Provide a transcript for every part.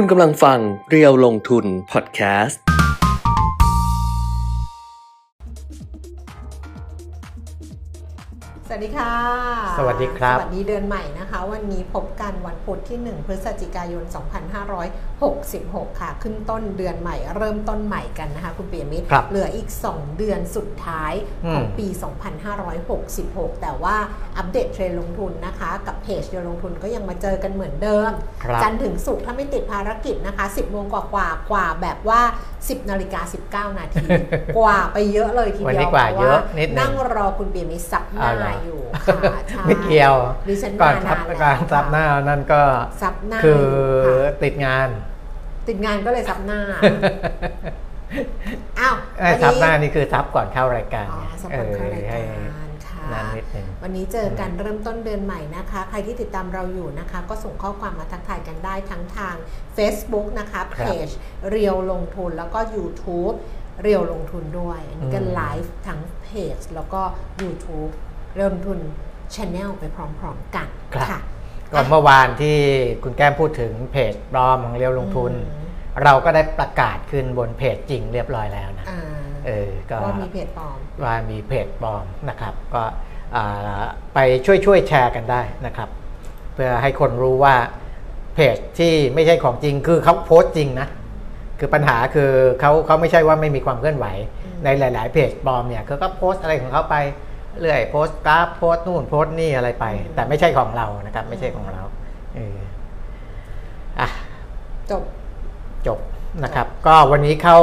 คุณกำลังฟังเรียวลงทุนพอดแคสต์ สวัสดีค่ะ สวัสดีครับ สวัสดีเดือนใหม่นะคะ วันนี้พบกันวันพุธที่ 1 พฤศจิกายน2566 ค่ะ ขึ้นต้นเดือนใหม่ เริ่มต้นใหม่กันนะคะ คุณเปียมิตรครับเหลืออีก 2 เดือนสุดท้ายของอืมปี 2566 แต่ว่าอัปเดตเทรนด์ลงทุนนะคะ กับเพจเดียวลงทุนก็ยังมาเจอกันเหมือนเดิมครับจันทร์ถึงศุกร์ถ้าไม่ติดภารกิจนะคะ 10โมงกว่ากว่ากว่าแบบว่า 10นาฬิกา19 นาที กว่าไปเยอะเลยทีวันเดีนี้ยวกว่าพรเยอะนิดนึงนั่งรอคุณเปียมิตรซับหน้าอ้าวเหรออยู่ค่ะใช่ไม่เกี่ยวดิฉันก่อนมาทับนานแล้วการซับหน้านั่นก็ซับหน้าคือค่ะติดงาน ติดงานก็เลยซับหน้า อ้าวไอ้ซับหน้านี่คือซับก่อนเข้ารายการอ๋อไงซับก่อนเข้ารายให้การค่ะนานนิดนึงวันนี้เจอกันเริ่มต้นเดือนใหม่นะคะ ใครที่ติดตามเราอยู่นะคะ ก็ส่งข้อความมาทักทายกันได้ทั้งทาง Facebook นะคะเพจเรียวลงทุนแล้วก็ YouTube เรียวลงทุนด้วยอันนี้ก็อืมไลฟ์ทั้งเพจแล้วก็ YouTube เรียวลงทุน Channel ไปพร้อมๆกันครับค่ะ ก่อนเมื่อวานที่คุณแก้มพูดถึงเพจปลอมของเรียวลงทุนอืมเราก็ได้ประกาศขึ้นบนเพจจริงเรียบร้อยแล้วนะอ่าเออก็ว่ามีเพจปลอมว่ามีเพจปลอมนะครับ ก็อ่าไปช่วยช่วยแชร์กันได้นะครับ เพื่อให้คนรู้ว่าเพจที่ไม่ใช่ของจริงคือเขาโพสต์จริงนะคือปัญหาคือเขาเขาไม่ใช่ว่าไม่มีความเคลื่อนไหวอืมในหลาย ๆ เพจปลอมเนี่ยเขาก็โพสต์อะไรของเขาไป เรื่อยโพสต์กราฟโพสต์นู่นโพสต์นี่อะไรไป แต่ไม่ใช่ของเรานะครับ ไม่ใช่ของเราเอออะจบจบนะครับ ก็วันนี้เข้า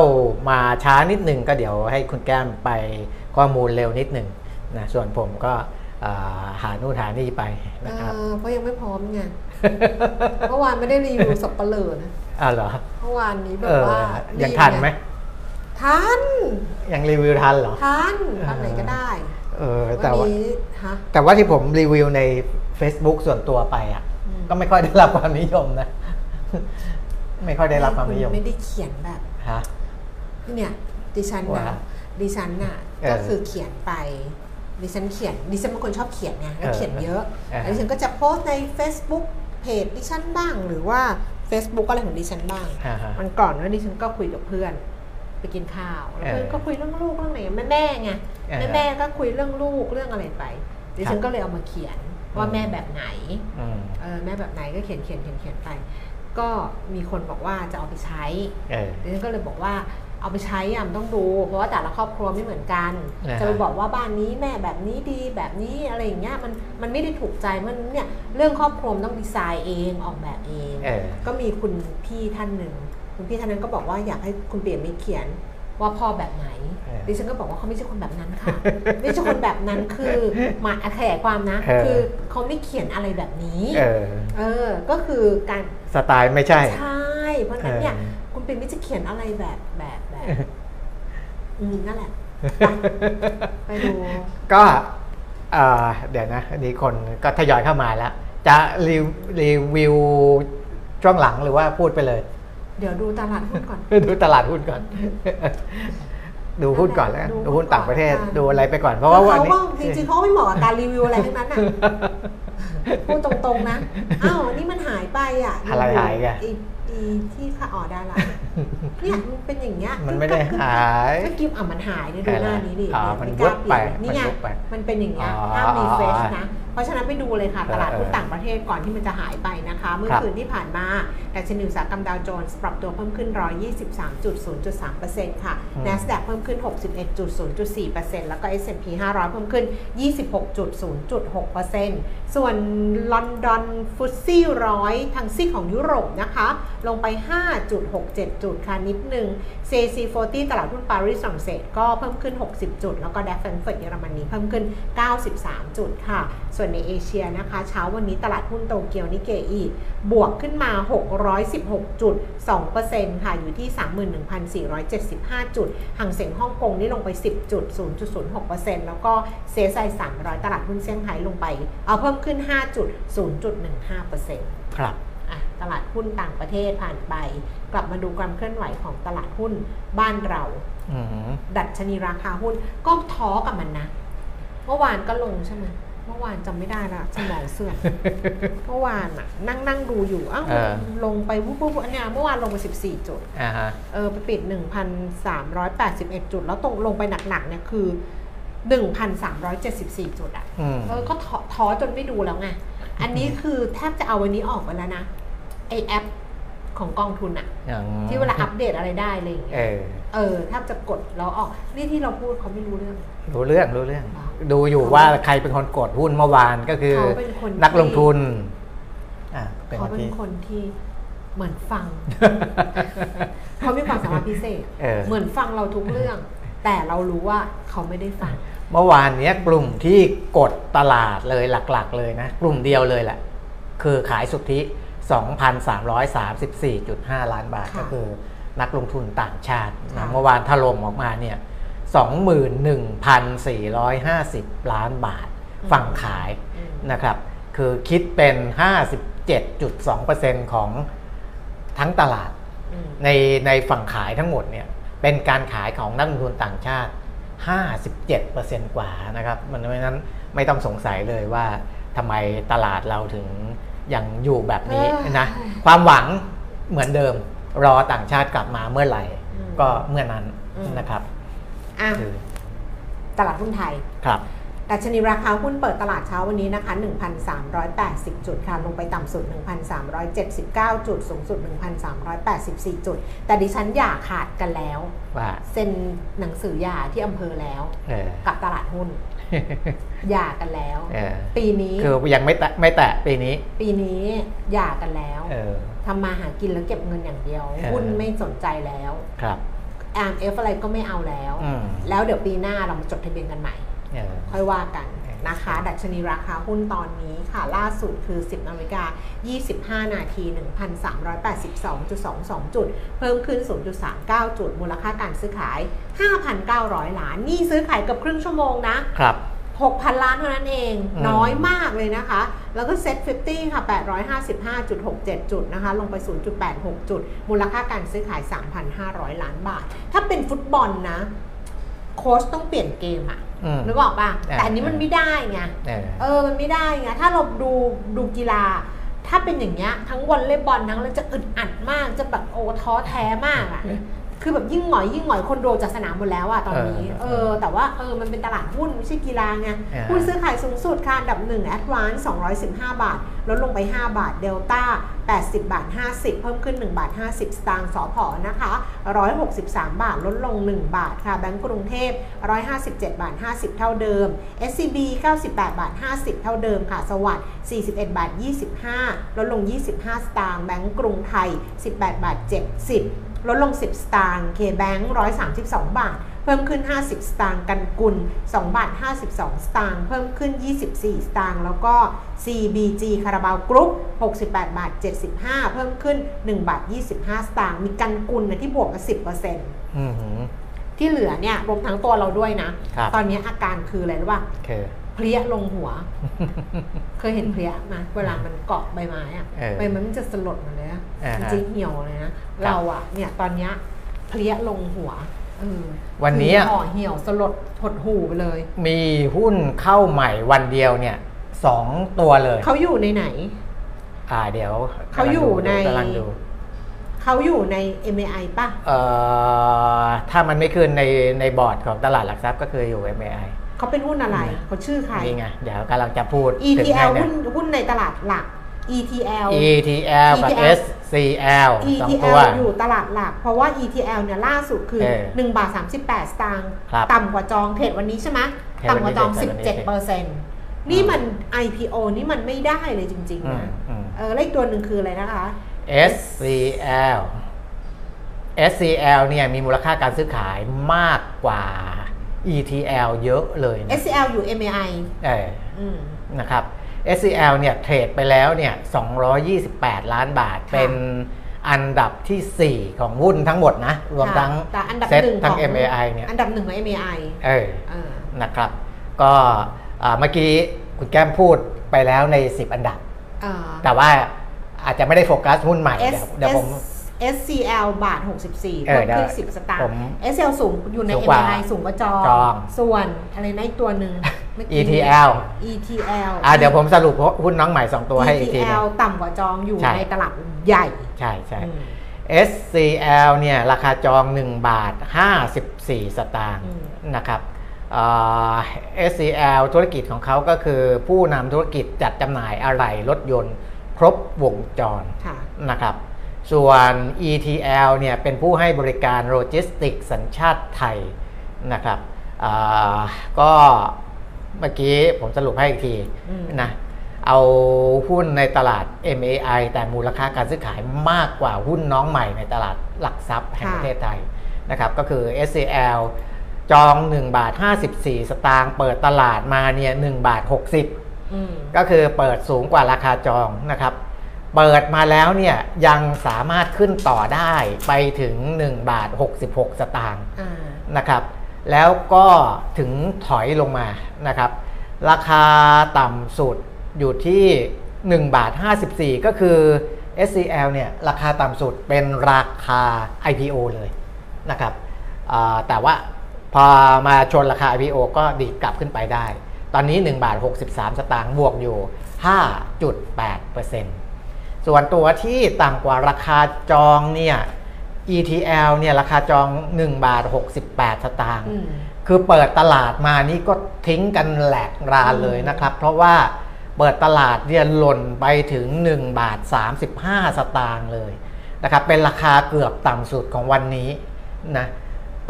มาช้านิดหนึ่งก็เดี๋ยวให้คุณแก้มไปข้อมูลเร็วนิดหนึ่งนะส่วนผมก็อ่าหานู่นหานี่ไปนะครับเออเพราะยังไม่พร้อมไงเมื่อวานไม่ได้รีวิวสับปะเลอนะอ้าวเหรอเมื่อวานนี้แบเอบอว่ายัยังทันไหมทันยังรีวิวทันเหรอทันทำไหนก็ได้ เออวัแต่ว่านี้ฮะแต่ว่าที่ผมรีวิวใน Facebook ส่วนตัวไปอะ อืมก็ไม่ค่อยได้รับความนิยมนะ ไม่ค่อยได้รับความนิยมณไม่ได้เขียนแบบ ฮะ เนี่ยดิฉันว่านะดิฉันน่ะเออก็คือเขียนไปดิฉันเขียนดิฉันเป็นคนชอบเขียนไงแล้วเออเขียนเยอะเออ แล้วดิฉันก็จะโพสต์ใน Facebook เพจดิฉันบ้าง หรือว่า Facebook อะไรของดิฉันบ้าง ฮะฮะมันก่อนว่าดิฉันก็คุยกับเพื่อน ไปกินข้าวแล้วเพื่อนเออก็คุยเรื่องลูกเรื่องอะไรแม่แม่ๆไงเออแม่แม่ๆก็คุยเรื่องลูกเรื่องอะไรไปดิฉันครับก็เลยเอามาเขียนว่าอืมแม่แบบไหนอืมเออแม่แบบไหนก็เขียนเขียนเขียนเขียนไป ก็มีคนบอกว่าจะเอาไปใช้เออดิฉันก็เลยบอกว่าเอาไปใช้อะมันต้องดู เพราะว่าแต่ละครอบครัวไม่เหมือนกันอ่าฮะจะไปบอกว่าบ้านนี้แม่แบบนี้ดีแบบนี้อะไรอย่างเงี้ยมันมันไม่ได้ถูกใจมันเนี่ยเรื่องครอบครัวมันต้องดีไซน์เองออกแบบเองเออก็มีคุณพี่ท่านหนึ่ง คุณพี่ท่านนั้นก็บอกว่าอยากให้คุณเปลี่ยนมิตรเขียนว่าพ่อแบบไหนเออดิฉันก็บอกว่าเขาไม่ใช่คนแบบนั้นค่ะ ไม่ใช่คนแบบนั้นคือหมายขยายความนะเออคือเขาไม่เขียนอะไรแบบนี้เออเออ ก็คือการสไตล์ไม่ใช่ ใช่ เพราะฉะนั้นเนี่ยเออคุณเปลี่ยนมิตรจะเขียนอะไรแบบแบบแบบอืมนั่นแหละ ไปไปดู ก็เอ่อเดี๋ยวนะอันนี้คนก็ทยอยเข้ามาแล้ว จะรีรีวิวช่วงหลังหรือว่าพูดไปเลย เดี๋ยวดูตลาดหุ้นก่อน ดูตลาดหุ้นก่อน ดูหุ้นก่อนแล้วกันดูดูหุ้นต่างประเทศก่อนดูอะไรไปก่อนเพราะว่าวันเขานี้ก็จริงๆเขาก็ไม่เหมาะกับการรีวิวอะไรทั้งนั้นอะ พูดตรงๆนะ อ้าวอันนี้มันหายไปอะอะไรหายแกอีอีที่ค่ะอ๋อดาราเนี่ยมันเป็นอย่างเงี้ยมันไม่ได้หายเมื่อกี้อะมันหายเนี่ยดูหน้านี้ดิอ๋อมันไกล้าวุบไปเปลี่ยนนี่ไงมันวุบไปมันเป็นอย่างเงี้ยอ๋อห้ามรีเฟรชนะ เพราะฉะนั้นไปดูเลยค่ะตลาดหุ้นเออต่างประเทศก่อนที่มันจะหายไปนะคะ เมื่อครับคืนที่ผ่านมาดัชนีอุตสาหกรรมดาวโจนส์ปรับตัวเพิ่มขึ้น 123.0.3%ค่ะ NASDAQ เพิ่มขึ้น 61.0.4%แล้วก็ S&P 500 เพิ่มขึ้น 26.0.6%ส่วนลอนดอนฟุตซี่ร้อยทางซีกของยุโรปนะคะ ลงไป 5.67 จุดค่ะนิดนึง CAC 40 ตลาดหุ้นปารีสฝรั่งเศสก็เพิ่มขึ้น 60 จุด แล้วก็ DAX แฟรงก์เฟิร์ตเยอรมนีเพิ่มขึ้น 93 จุดค่ะส่วนในเอเชียนะคะ เช้าวันนี้ตลาดหุ้นโตเกียวนิกเกอิบวกขึ้นมา 616.2%ค่ะอยู่ที่ 31,475 จุดฮั่งเส็งฮ่องกงนี่ลงไป 10จุด0.06%แล้วก็ CSI 300 ตลาดหุ้นเซี่ยงไฮ้ลงไป เอาเพิ่มขึ้น5จุด0.15%ครับอะตลาดหุ้นต่างประเทศผ่านไป กลับมาดูความเคลื่อนไหวของตลาดหุ้นบ้านเราอืมดัชนีราคาหุ้นก็ท้อกับมันนะ เมื่อวานก็ลงใช่ไหม เมื่อวานจำไม่ได้ละสมองเสื่อมเมื่อวานอะนั่งนั่งดูอยู่อ้าวเออ ลงไปวุบวุบอันเนี้ยเมื่อวานลงไป 14 จุด อ่าฮะ เออไปปิด 1,381 จุด แล้วตรงลงไปหนักๆเนี่ยคือ 1,374 จุดอะอืม เออก็ท้อท้อจนไม่ดูแล้วไง อันนี้คือแทบจะเอาวันนี้ออกไปแล้วนะไอแอปของกองทุนอะอย่างที่เวลาอัปเดตอะไรได้อะไรอย่างเอเงี้ยอเออแทบจะกดแล้วออกนี่ที่เราพูดเขาไม่รู้เรื่องรู้เรื่องรู้เรื่อง เหรอ ดูอยู่ว่าใครเป็นคนกดหุ้นเมื่อวานก็คือเขาเป็นคนที่นักลงทุนอ่าเป็นเขาคนเป็นที่คนที่เหมือนฟัง เขามีความสามารถพิเศษเออเหมือนฟังเราทุกเรื่อง แต่เรารู้ว่าเขาไม่ได้ฟัง เมื่อวานเนี้ยกลุ่มที่กดตลาดเลยหลักๆ เลยนะ กลุ่มเดียวเลยแหละ คือขายสุทธิ 2,334.5 ล้านบาทค่ะก็คือ นักลงทุนต่างชาติค่ะนะเมื่อวานถล่มออกมาเนี่ย 21,450 ล้านบาทฝั่งขายอืมนะครับ คือคิดเป็น 57.2%ของทั้งตลาดอืมในในฝั่งขายทั้งหมดเนี่ยเป็นการขายของนักลงทุนต่างชาติ 57%กว่านะครับ มันเพราะฉะนั้นไม่ต้องสงสัยเลยว่าทำไมตลาดเราถึงยังอยู่แบบนี้นะเอ้ยความหวังเหมือนเดิมรอต่างชาติกลับมาเมื่อไหร่อืมก็เมื่อนั้นอืมนะครับ อะคือตลาดหุ้นไทย ครับดัชนีราคาหุ้นเปิดตลาดเช้าวันนี้นะคะ 1,380 จุดค่ะ ลงไปต่ำสุด 1,379 จุด สูงสุด 1,384 จุด แต่ดิฉันอย่าขาดกันแล้ว ว่า เซ็นหนังสือหย่าที่อำเภอแล้วเออกับตลาดหุ้นหย่ากันแล้วเออปีนี้คือยังไม่แตะไม่แตะปีนี้ ปีนี้หย่ากันแล้วเออทำมาหากินแล้วเก็บเงินอย่างเดียวเออหุ้นไม่สนใจแล้ว ครับ RMF อะไรก็ไม่เอาแล้วอืมแล้วเดี๋ยวปีหน้าเรามาจดทะเบียนกันใหม่เออค่อยว่ากันเออนะคะ ดัชนีราคาหุ้นตอนนี้ค่ะ ล่าสุดคือ 10นาฬิกา25 นาที 1,382.22 จุด เพิ่มขึ้น 0.39 จุด มูลค่าการซื้อขาย 5,900 ล้าน นี่ซื้อขายเกับครึ่งชั่วโมงนะครับ 6,000 ล้านเท่านั้นเองอืม น้อยมากเลยนะคะ แล้วก็เซ็ต50 ค่ะ 855.67 จุดนะคะ ลงไป 0.86 จุด มูลค่าการซื้อขาย 3,500 ล้านบาท ถ้าเป็นฟุตบอลนะ โค้ชต้องเปลี่ยนเกมอะอืม นึกออกป่ะ อ่า แต่อันนี้มันไม่ได้ไง เออ เออ มันไม่ได้ไง ถ้าเราดูดูกีฬา ถ้าเป็นอย่างเงี้ย ทั้งวอลเลย์บอลทั้งอะไรจะอึดอัดมาก จะแบบโอ้ท้อแท้มากอะ คือแบบยิ่งหงอยยิ่งหงอยคนโดดจากสนามหมดแล้วอะตอนนี้เออเออ แต่ว่าเออมันเป็นตลาดหุ้นไม่ใช่กีฬาไงอ่าหุ้นซื้อขายสูงสุดค่ะอันดับ1 Advance 215บาท ลดลงไป 5 บาท Delta 80 บาท 50 เพิ่มขึ้น 1 บาท 50 สตางค์สอพอนะคะ 163 บาท ลดลง 1 บาทค่ะ แบงก์กรุงเทพ 157 บาท 50 เท่าเดิม SCB 98 บาท 50 เท่าเดิมค่ะ สวัสด์41 บาท 25 ลดลง 25 สตางค์ แบงก์กรุงไทย 18 บาท 70 ลดลง 10 สตางค์ K-Bank 132 บาท เพิ่มขึ้น 50 สตางค์ กันกุล 2 บาท 52 สตางค์ เพิ่มขึ้น 24 สตางค์ แล้วก็ CBG คาราบาวกรุ๊ป68 บาท 75 เพิ่มขึ้น 1 บาท 25 สตางค์ มีกันกุลนะที่บวกมา10%อืมหือที่เหลือเนี่ยรวมทั้งตัวเราด้วยนะครับตอนนี้อาการคืออะไรรู้ป่ะคือ เพลี้ยลงหัว เคยเห็นเพลี้ยไหมเวลามันเกาะใบไม้อะเออใบไม้มันจะสลดมาเลยอะอ่าฮะมันจะเหี่ยวเลยนะเราอะเนี่ยตอนเนี้ยเพลี้ยลงหัวเออวันนี้คือห่อเหี่ยวสลดหดหูไปเลย มีหุ้นเข้าใหม่วันเดียวเนี่ยสองตัวเลยเขาอยู่ในไหน อ่าเดี๋ยวเขาอยู่ในกำลังดูเขาอยู่ใน MAI ป่ะเอ่อถ้ามันไม่ขึ้นในในบอร์ดของตลาดหลักทรัพย์ก็คืออยู่ MAI เขาเป็นหุ้นอะไร เขาชื่อใครนี่ไงเดี๋ยวกำลังจะพูดถึง ETL ให้เนี่หุ้ยนหุ้นในตลาดหลัก ETL ETL กับ ETL SCL สองตัว ETL อยู่ตลาดหลัก เพราะว่า ETL เนี่ยล่าสุดคือเออ1บาท 38 สตางค์ครับต่ำกว่าจองเทรดวันนี้ใช่ไหมเทรดวันนี้ต่ำกว่าจองเทรดวันนี้17เปอร์เซ็นต์นี่มัน IPO นี่มันไม่ได้เลยจริงอืๆมนะอืมเออแล้วอีกตัวหนึ่งคืออะไรนะคะ SCL SCL เนี่ยมีมูลค่าการซื้อขายมากกว่า ETL เยอะเลยนะ SCL อยู่ MAI เอออืมนะครับ SCL เนี่ยเทรดไปแล้วเนี่ย228 ล้านบาทค่ะเป็นอันดับทีสี่ 4 ของหุ้นทั้งหมดนะ รวมทั้งค่ะแต่อันดับเซ็ตหนึ่งทั้ขงอง MAI เนี่ยอันดับหนึ่งของ MAI เออเออนะครับ ก็อ่าเมื่อกี้คุณแก้มพูดไปแล้วใน 10 อันดับเออแต่ว่าอาจจะไม่ได้โฟกัสหุ้นใหม่ S เดี๋ยวเดี๋ยวผม S SCL บาท 64เอเพิ่อมเดี๋ยวขึ้น10 สตางผค์ม SCL สูงอยู่ในสูงกว่า MAI สูงกว่าจองจอง ส่วนอะไรนะอีกตัวหนึ่งเมื่อกี้ ETL ETL อ่าเดี๋ยวผมสรุปหุ้นน้องใหม่ 2 ตัวให้อีกทีหนึง ETL ต่ำกว่าจองอยู่ใช่ในตลาดใหญ่ ใช่ใช่อืม SCL เนี่ยราคาจอง 1 บาท 54 สตางค์อืมนะครับอ่า SCL ธุรกิจของเขาก็คือผู้นำธุรกิจจัดจำหน่ายอะไหล่รถยนต์ ครบวงจรค่ะนะครับ ส่วน ETL เนี่ยเป็นผู้ให้บริการโลจิสติกสัญชาติไทยนะครับอ่าก็เมื่อกี้ผมสรุปให้อีกทีอืมนะเอาหุ้นในตลาด MAI แต่มูลค่าการซื้อขายมากกว่าหุ้นน้องใหม่ในตลาดหลักทรัพย์แห่งประเทศไทยนะครับก็คือ SCL จอง 1 บาท 54 สตางค์เปิดตลาดมาเนี่ย1บาท 60อืมก็คือเปิดสูงกว่าราคาจองนะครับ เปิดมาแล้วเนี่ยยังสามารถขึ้นต่อได้ไปถึง 1 บาท 66 สตางค์อ่านะครับ แล้วก็ถึงถอยลงมานะครับ ราคาต่ำสุดอยู่ที่ 1 บาท 54 ก็คือ SCL เนี่ยราคาต่ำสุดเป็นราคา IPO เลยนะครับอ่าแต่ว่าพอมาชนราคา IPO ก็ดีดกลับขึ้นไปได้ ตอนนี้ 1 บาท 63 สตางค์บวกอยู่ 5.8% ส่วนตัวที่ต่ำกว่าราคาจองเนี่ย ETL เนี่ยราคาจอง 1 บาท 68สตางค์อืมคือเปิดตลาดมานี่ก็ทิ้งกันแหลกรานเลยนะครับ เพราะว่าเปิดตลาดเนี่ยหล่นไปถึง 1 บาท 35 สตางค์เลยนะครับเป็นราคาเกือบต่ำสุดของวันนี้นะ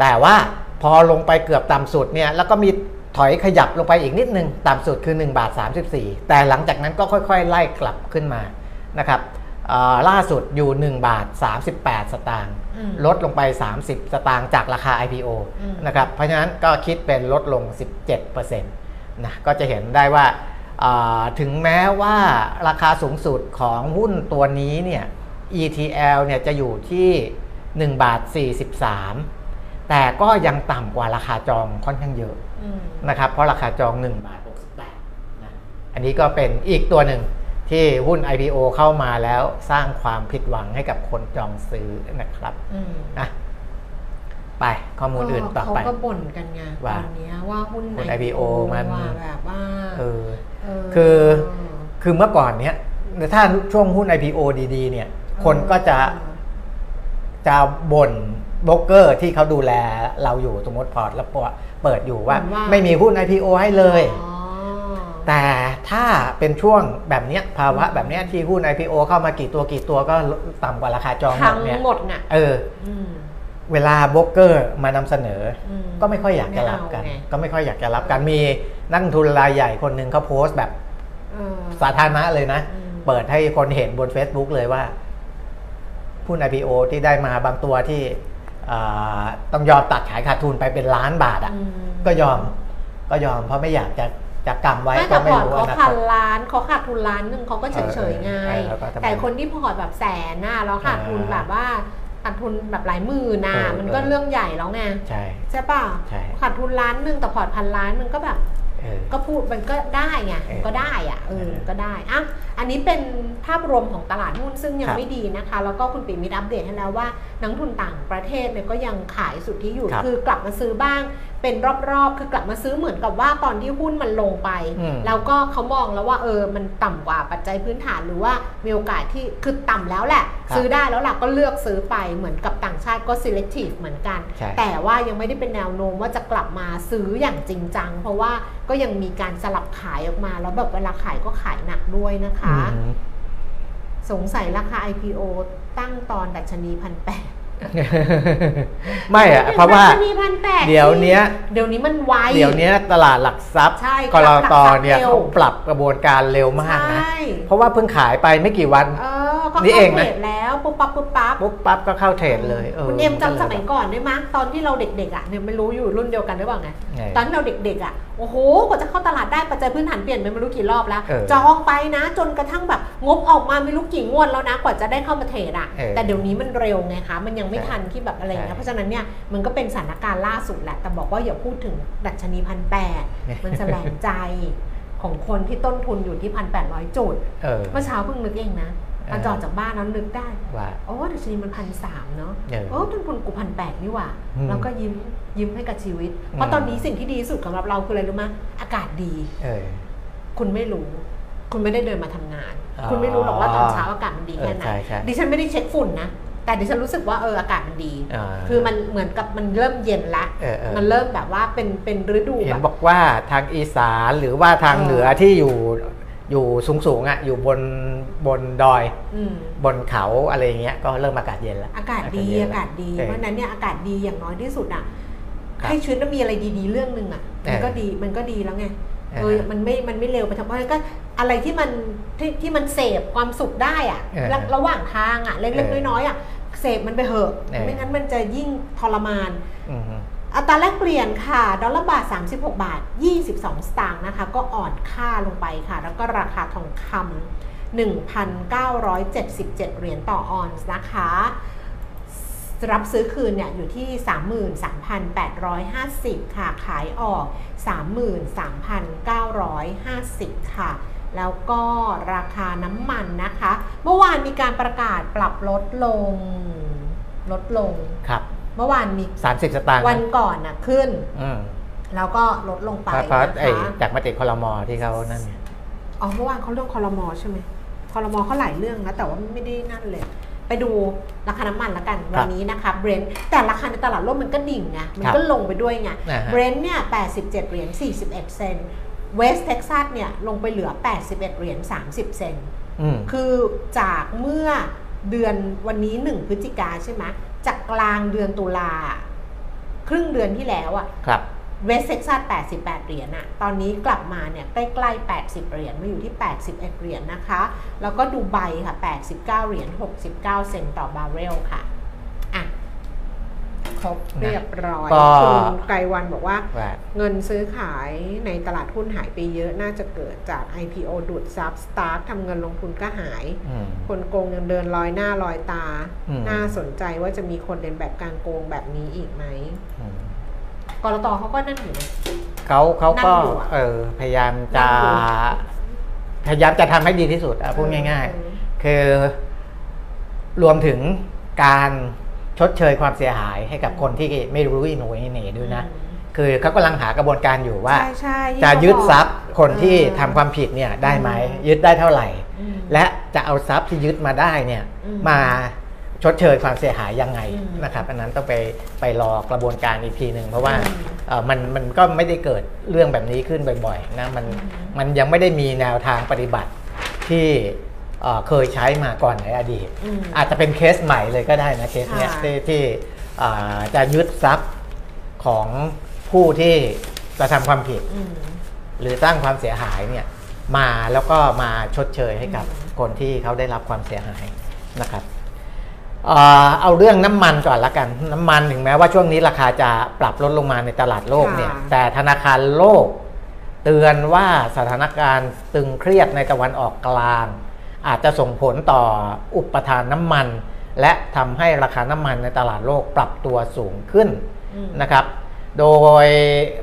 แต่ว่าพอลงไปเกือบต่ำสุดเนี่ยแล้วก็มีถอยขยับลงไปอีกนิดนึง ต่ำสุดคือ 1 บาท 34 แต่หลังจากนั้นก็ค่อย ๆ ไล่กลับขึ้นมา นะครับอ่าล่าสุดอยู่ 1 บาท 38 สตางค์อืมลดลงไป 30 สตางค์จากราคา IPO อืมนะครับเพราะฉะนั้นก็คิดเป็นลดลง 17%นะก็จะเห็นได้ว่าอ่าถึงแม้ว่าราคาสูงสุดของหุ้นตัวนี้เนี่ย ETL เนี่ยจะอยู่ที่ 1 บาท 43 แต่ก็ยังต่ำกว่าราคาจองค่อนข้างเยอะอืมนะครับเพราะราคาจอง 1 บาท 68นะอันนี้ก็เป็นอีกตัวหนึ่ง ที่หุ้น IPO เข้ามาแล้วสร้างความผิดหวังให้กับคนจองซื้อนะครับอืมนะไปข้อมูลอื่นต่อไปเขาก็บ่นกันไงตว่าอนเนี้ยว่าหุ้นหุ้น IPO IPO มันว่าแบบว่าเออเออคือคือเมื่อก่อนเนี้ยถ้าช่วงหุ้น IPO ดีๆ เนี่ย คนก็จะจะบ่นโบรกเกอร์ที่เขาดูแลเราอยู่สมมติพอร์ตแล้วเปิดอยู่ว่า ไม่มีหุ้น IPO ให้เลยอ๋อ แต่ถ้าเป็นช่วงแบบเนี้ยภาวะแบบเนี้ยที่หุ้น IPO เข้ามากี่ตัวกี่ตัวก็ต่ำกว่าราคาจองหมทั้ดงเนี่ยหมดน่ะเอออืมเวลาโบรกเกอร์มานำเสนออมก็ไม่ค่อยอยากจะรับกันไม่เอาไงก็ไม่ค่อยอยากจะรับกันมีนักลงทุนรายใหญ่คนหนึ่งเขาโพสต์แบบเออสาธารณะเลยนะอืมเปิดให้คนเห็นบน Facebook เลยว่าหุ้น IPO ที่ได้มาบางตัวที่อ่าต้องยอมตัดขายขาดทุนไปเป็นล้านบาทอะอืมก็ยอมก็ยอมเพราะไม่อยากจะ จะกำไว้ไม่ก็แต่ไม่พอร์ตรู้เขานะคพัรับนล้านเขาขาดทุนล้านหนึ่งเขาก็เฉยๆไงเออเออแล้วก็ทำไมแต่คนที่พอร์ตแบบแสนน่ะแล้วขาดทุนอ่าแบบว่าขาดทุนแบบหลายหมื่นน่ะเออมันก็เออเรื่องใหญ่แล้วไงใช่ใช่ป่ะใช่ขาดทุนล้านหนึ่งแต่พอร์ตพันล้านมันก็แบบเออ ก็พูดมันก็ได้ไงเออก็ได้อะเออเออก็ได้อะอันนี้เป็นภาพรวมของตลาดหุ้นซึ่งยัคงรับไม่ดีนะคะ แล้วก็คุณเปี่ยมมิตรอัปเดตให้แล้วว่า นักทุนต่างประเทศเนี่ยก็ยังขายสุดที่อยู่ครับคือกลับมาซื้อบ้าง เป็นรอบๆ คือกลับมาซื้อเหมือนกับว่าตอนที่หุ้นมันลงไปอืมแล้วก็เขามองแล้วว่าเออมันต่ำกว่าปัจจัยพื้นฐานหรือว่ามีโอกาสที่คือต่ำแล้วแหละครับซื้อได้แล้วล่ะก็เลือกซื้อไปเหมือนกับต่างชาติก็ selective เหมือนกันใช่แต่ว่ายังไม่ได้เป็นแนวโน้มว่าจะกลับมาซื้ออย่างจริงจังเพราะว่าก็ยังมีการสลับขายออกมา แล้วแบบเวลาขายก็ขายหนักด้วยนะคะอืมสงสัยราคา IPO ตั้งตอนดัชนีพันแปดไม่อะเพราะว่าดัชนีพันแปดเดี๋ยวเนี้ยเดี๋ยวนี้มันไวเดี๋ยวเนี้ยตลาดหลักทรัพย์ใช่กรตเนี่ยหลักทรัพย์เร็วเขาปรับกระบวนการเร็วมากนะใช่เพราะว่าเพิ่งขายไปไม่กี่วันเออ ก็นี่เข้าเองนะเทรดแล้วปุ๊บปั๊บปุ๊บปั๊บปุ๊บปั๊บก็เข้าเทรดเลยคุณเอ็มจำสมัยก่อนได้ไหมตอนที่เราเด็กๆอะเนี่ยไม่รู้อยู่รุ่นเดียวกันหรือเปล่าไง ไง ตอนที่เราเด็กๆอะโอ้โหกว่าจะเข้าตลาดได้ปัจจัยพื้นฐานเปลี่ยนไปไม่รู้กี่รอบแล้ว เออจองไปนะ จนกระทั่งแบบงบออกมาไม่รู้กี่งวดแล้วนะ กว่าจะได้เข้ามาเทรดอะ เออแต่เดี๋ยวนี้มันเร็วไงคะมันยังไม่ใช่ทันที่แบบอะไรเงี้ใช่ยเพราะฉะนั้นเนี่ยมันก็เป็นสถานการณ์ล่าสุดแหละ แต่บอกว่าอย่าพูดถึงดัชนีพันแปดมันแสลงใจของคนที่ต้นทุนอยู่ที่พันแปดร้อยจุด เออ เมื่อเช้าเพิ่งนึกเองนะต อนจะออกจากบ้านแล้วนึกได้ว่าโอ้ดัชนีมันพันสามเนาะเออโอ้ต้นทุนกูพันแปดนี่หว่าอืมแล้วก็ยิ้มยิ้มให้กับชีวิตอืมเพราะตอนนี้สิ่งที่ดีที่สุดสำหรับเราคืออะไรรู้ไหมอากาศดีเออคุณไม่รู้ คุณไม่ได้เดินมาทำงานอ๋อคุณไม่รู้หรอกว่าตอนเช้าอากาศมันดีแค่ไหนเออใช่ใช่ดิฉันไม่ได้เช็คฝุ่นนะแต่ดิฉันรู้สึกว่าเอออากาศมันดีอ่าคือมันเหมือนกับมันเริ่มเย็นละเออเออมันเริ่มแบบว่าเป็นเป็นฤดูเห็แบนบบอกว่าทางอีสานหรือว่าทางเออเหนือที่อยู่ อยู่สูงสูงๆอะอยู่บนบนดอยอืมบนเขาอะไรอย่างเงี้ยก็เริ่มอากาศเย็นแล้วอากาศดีเย็นแล้วอากาศดีเออเพราะฉะนั้นเนี่ยอากาศดีอย่างน้อยที่สุดอะครับให้ชีวิตมันมีอะไรดีๆเรื่องหนึ่งอะเออมันก็ดีมันก็ดีแล้วไงเออเออมันไม่มันไม่เร็วไปทั้งเพราะฉะนั้นก็อะไรที่มันที่ที่มันเสพความสุขได้อะเออระระหว่างทางอะเล็กเออๆน้อยๆอะเสพมันไปเหอะเออไม่งั้นมันจะยิ่งทรมาน อัตราแลกเปลี่ยนค่ะ ดอลลาร์บาท 36 บาท 22 สตางค์นะคะ ก็อ่อนค่าลงไปค่ะ แล้วก็ราคาทองคำ1,977 เหรียญต่อออนซ์นะคะ รับซื้อคืนเนี่ยอยู่ที่ 33,850 ค่ะ ขายออก 33,950 ค่ะ แล้วก็ราคาน้ำมันนะคะ เมื่อวานมีการประกาศปรับลดลง ลดลงครับ เมื่อวานมีสามสิบสตางค์วันก่อนนะขึ้นอืมแล้วก็ลดลงไปเพราะเพราะนะไอ้คะจากมติคอรมอที่เขานั่นอ๋อเมื่อวานเขาเรื่องคอรมอใช่ไหมคอรมอเขาหลายเรื่องนะแต่ว่าไม่ได้นั่นเลย ไปดูราคาน้ำมันละกันวันนี้นะคะเบรนท์แต่ราคาในตลาดโลกมันก็ดิ่งไงมันก็ลงไปด้วยไงนะฮะเบรนท์เนี่ย87เหรียญ41 เซนต์เวสเท็กซัสเนี่ยลงไปเหลือ 81เหรียญ30 เซนต์อืมคือจากเมื่อเดือนวันนี้ 1 พฤศจิกาใช่ไหม จากกลางเดือนตุลาครึ่งเดือนที่แล้วอะครับเวสเท็กซัส88 เหรียญอะตอนนี้กลับมาเนี่ยใกล้ๆ 80 เหรียญมาอยู่ที่ 81 เหรียญนะคะ แล้วก็ดูไบค่ะ 89 เหรียญ69 เซนต์ต่อบาร์เรลค่ะ อะ ครบเรียบร้อยก็คุณไกรวันบอกว่าว่า เงินซื้อขายในตลาดหุ้นหายไปเยอะน่าจะเกิดจาก IPO ดูดซับ STARK ทำเงินลงทุนก็หายอืมคนโกงยังเดินลอยหน้าลอยตาอืมน่าสนใจว่าจะมีคนเรียนแบบการโกงแบบนี้อีกไหมอืมกรตเขาก็นั่นอยู่นะเขาเขาก็นั่งอยู่อะเออพยายามจะนั่งอยู่พยายามจะทำให้ดีที่สุดอะพูดง่ายเออๆคือรวมถึงการ ชดเชยความเสียหายให้กับคนที่ไม่รู้อินโนเวเนด้วยนะ คือเขากำลังหากระบวนการอยู่ว่าใช่ใช่ยิ่งจะเขายึดบอกทรัพย์คนที่เออทำความผิดเนี่ยได้ไหมอืมยึดได้เท่าไหร่อืมและจะเอาทรัพย์ที่ยึดมาได้เนี่ยอืมมาชดเชยความเสียหายยังไงอืมนะครับอันนั้นต้องไปไปรอกระบวนการอีกทีหนึ่งเพราะว่าอืมเอ่อมันมันก็ไม่ได้เกิดเรื่องแบบนี้ขึ้นบ่อยๆนะมันอืมมันยังไม่ได้มีแนวทางปฏิบัติที่ เอ่อเคยใช้มาก่อนในอดีตอืมอาจจะเป็นเคสใหม่เลยก็ได้นะเคสเนี้ยค่ะที่ที่อ่าจะยึดทรัพย์ของผู้ที่กระทำความผิดอืมหรือสร้างความเสียหายเนี่ยมาแล้วก็มาชดเชยให้กับอืมคนที่เขาได้รับความเสียหายนะครับเอ่อเอาเรื่องน้ำมันก่อนละกัน น้ำมันถึงแม้ว่าช่วงนี้ราคาจะปรับลดลงมาในตลาดโลกเนี่ยค่ะแต่ธนาคารโลก เตือนว่าสถานการณ์ตึงเครียดในตะวันออกกลาง อาจจะส่งผลต่ออุปทานน้ำมัน และทำให้ราคาน้ำมันในตลาดโลกปรับตัวสูงขึ้นอืมนะครับ โดย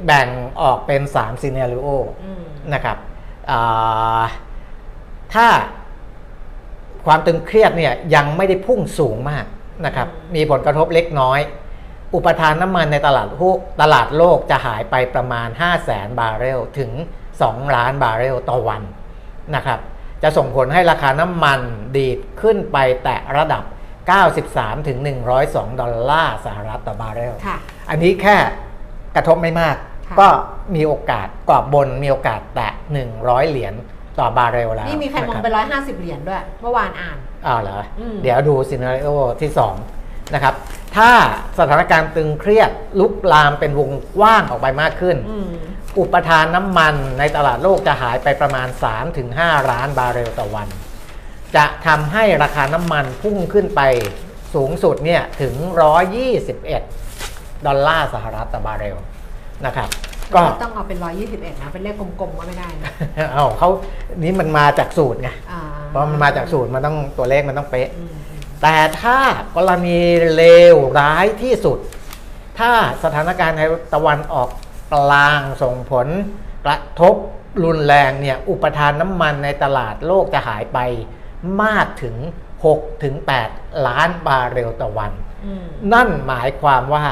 แบ่งออกเป็น3ซีเน a ริโออืมนะครับอ่าถ้าความตึงเครียดเนี่ยยังไม่ได้พุ่งสูงมากนะครับอืมมีผลกระทบเล็กน้อย อุปทานน้ำมันในตลาดหุ้นตลาดโลกจะหายไปประมาณ 5 0 0แสนบาร์เรลถึง 2 ล้านบาร์เรลต่อวันนะครับ จะส่งผลให้ราคาน้ำมันดีดขึ้นไปแตะระดับ 93 ถึง 102 ดอลลาร์สหรัฐต่อบาร์เรลค่ะอันนี้แค่กระทบไม่มากค่ะก็มีโอกาสกรอบบนมีโอกาสแตะ 100 เหรียญต่อบาร์เรลแล้ว นี่มีใครมองนะไปบร้อยห้าสิบเหรียญด้วย เมื่อวานอ่านอ้าวเหรออมเดี๋ยวดู scenario ที่ 2 นะครับ ถ้าสถานการณ์ตึงเครียดลุกลามเป็นวงกว้างออกไปมากขึ้น อืมอุปทานน้ำมันในตลาดโลกจะหายไปประมาณ 3-5 ล้านบาร์เรลต่อวัน จะทำให้ราคาน้ำมันพุ่งขึ้นไปสูงสุดเนี่ยถึง 121 ดอลลาร์สหรัฐต่อบาร์เรลนะครับก็ต้องเอาเป็นร้อยยี่สิบเอ็ดนะ เป็นเลขกลมๆ ก็ไม่ได้นะเอาเขานี่มันมาจากสูตรไงอ่าเพราะมันมาจากสูตรมันต้องตัวเลขมันต้องเป๊ะอืมแต่ถ้ากรณีเลวร้ายที่สุด ถ้าสถานการณ์ในตะวันออก กลางส่งผลกระทบรุนแรงเนี่ยอุปทานน้ำมันในตลาดโลกจะหายไปมากถึง6ถึง8ล้านบาร์เรลต่อวันอืมนั่นหมายความว่า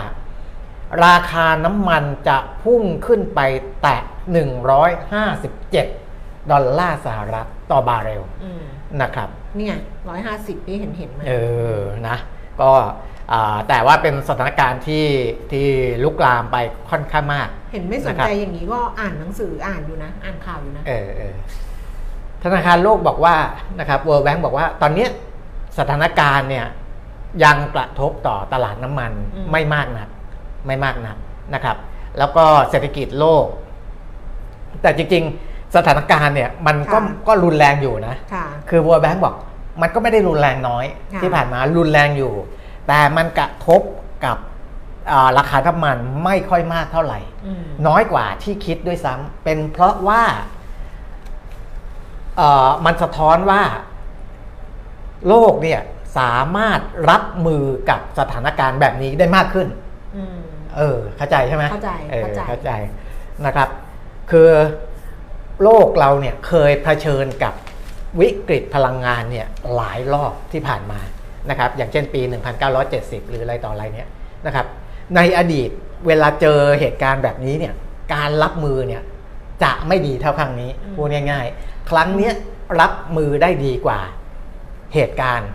ราคาน้ำมันจะพุ่งขึ้นไปแตะ 157 ดอลลาร์สหรัฐต่อบาร์เรลอืมนะครับนี่ไงร้อยห้าสิบนี่เห็นเห็นไหมเออ นะ ก็อ่าแต่ว่าเป็นสถานการณ์ที่ที่ลุกลามไปค่อนข้างมาก เห็นไม่สนใจนะครับใจอย่างนี้ก็อ่านหนังสืออ่านอยู่นะ อ่านข่าวอยู่นะเออเออธนาคารโลกบอกว่านะครับ World Bank บอกว่า ตอนเนี้ยสถานการณ์เนี่ยยังกระทบต่อตลาดน้ำมันอืมไม่มากนัก ไม่มากนักนะครับ แล้วก็เศรษฐกิจโลก แต่จริงๆ สถานการณ์เนี่ยมันก็ก็รุนแรงอยู่นะค่ะคือ World Bank บอก มันก็ไม่ได้รุนแรงน้อยค่ะที่ผ่านมารุนแรงอยู่ แต่มันกระทบกับอ่า ราคาน้ำมันไม่ค่อยมากเท่าไหร่อืมน้อยกว่าที่คิดด้วยซ้ำเป็นเพราะว่าเอ่อมันสะท้อนว่าโลกเนี่ยสามารถรับมือกับสถานการณ์แบบนี้ได้มากขึ้นอืมเออ เข้าใจใช่ไหมเข้าใจออเข้าใจเข้าใจนะครับ คือโลกเราเนี่ยเคยเผชิญกับวิกฤตพลังงานเนี่ยหลายรอบที่ผ่านมานะครับ อย่างเช่นปี 1970 หรืออะไรต่ออะไรเนี่ยนะครับ ในอดีตเวลาเจอเหตุการณ์แบบนี้เนี่ยการรับมือเนี่ยจะไม่ดีเท่าครั้งนี้อืมพูดง่ายๆ ครั้งเนี้ยรับมือได้ดีกว่าเหตุการณ์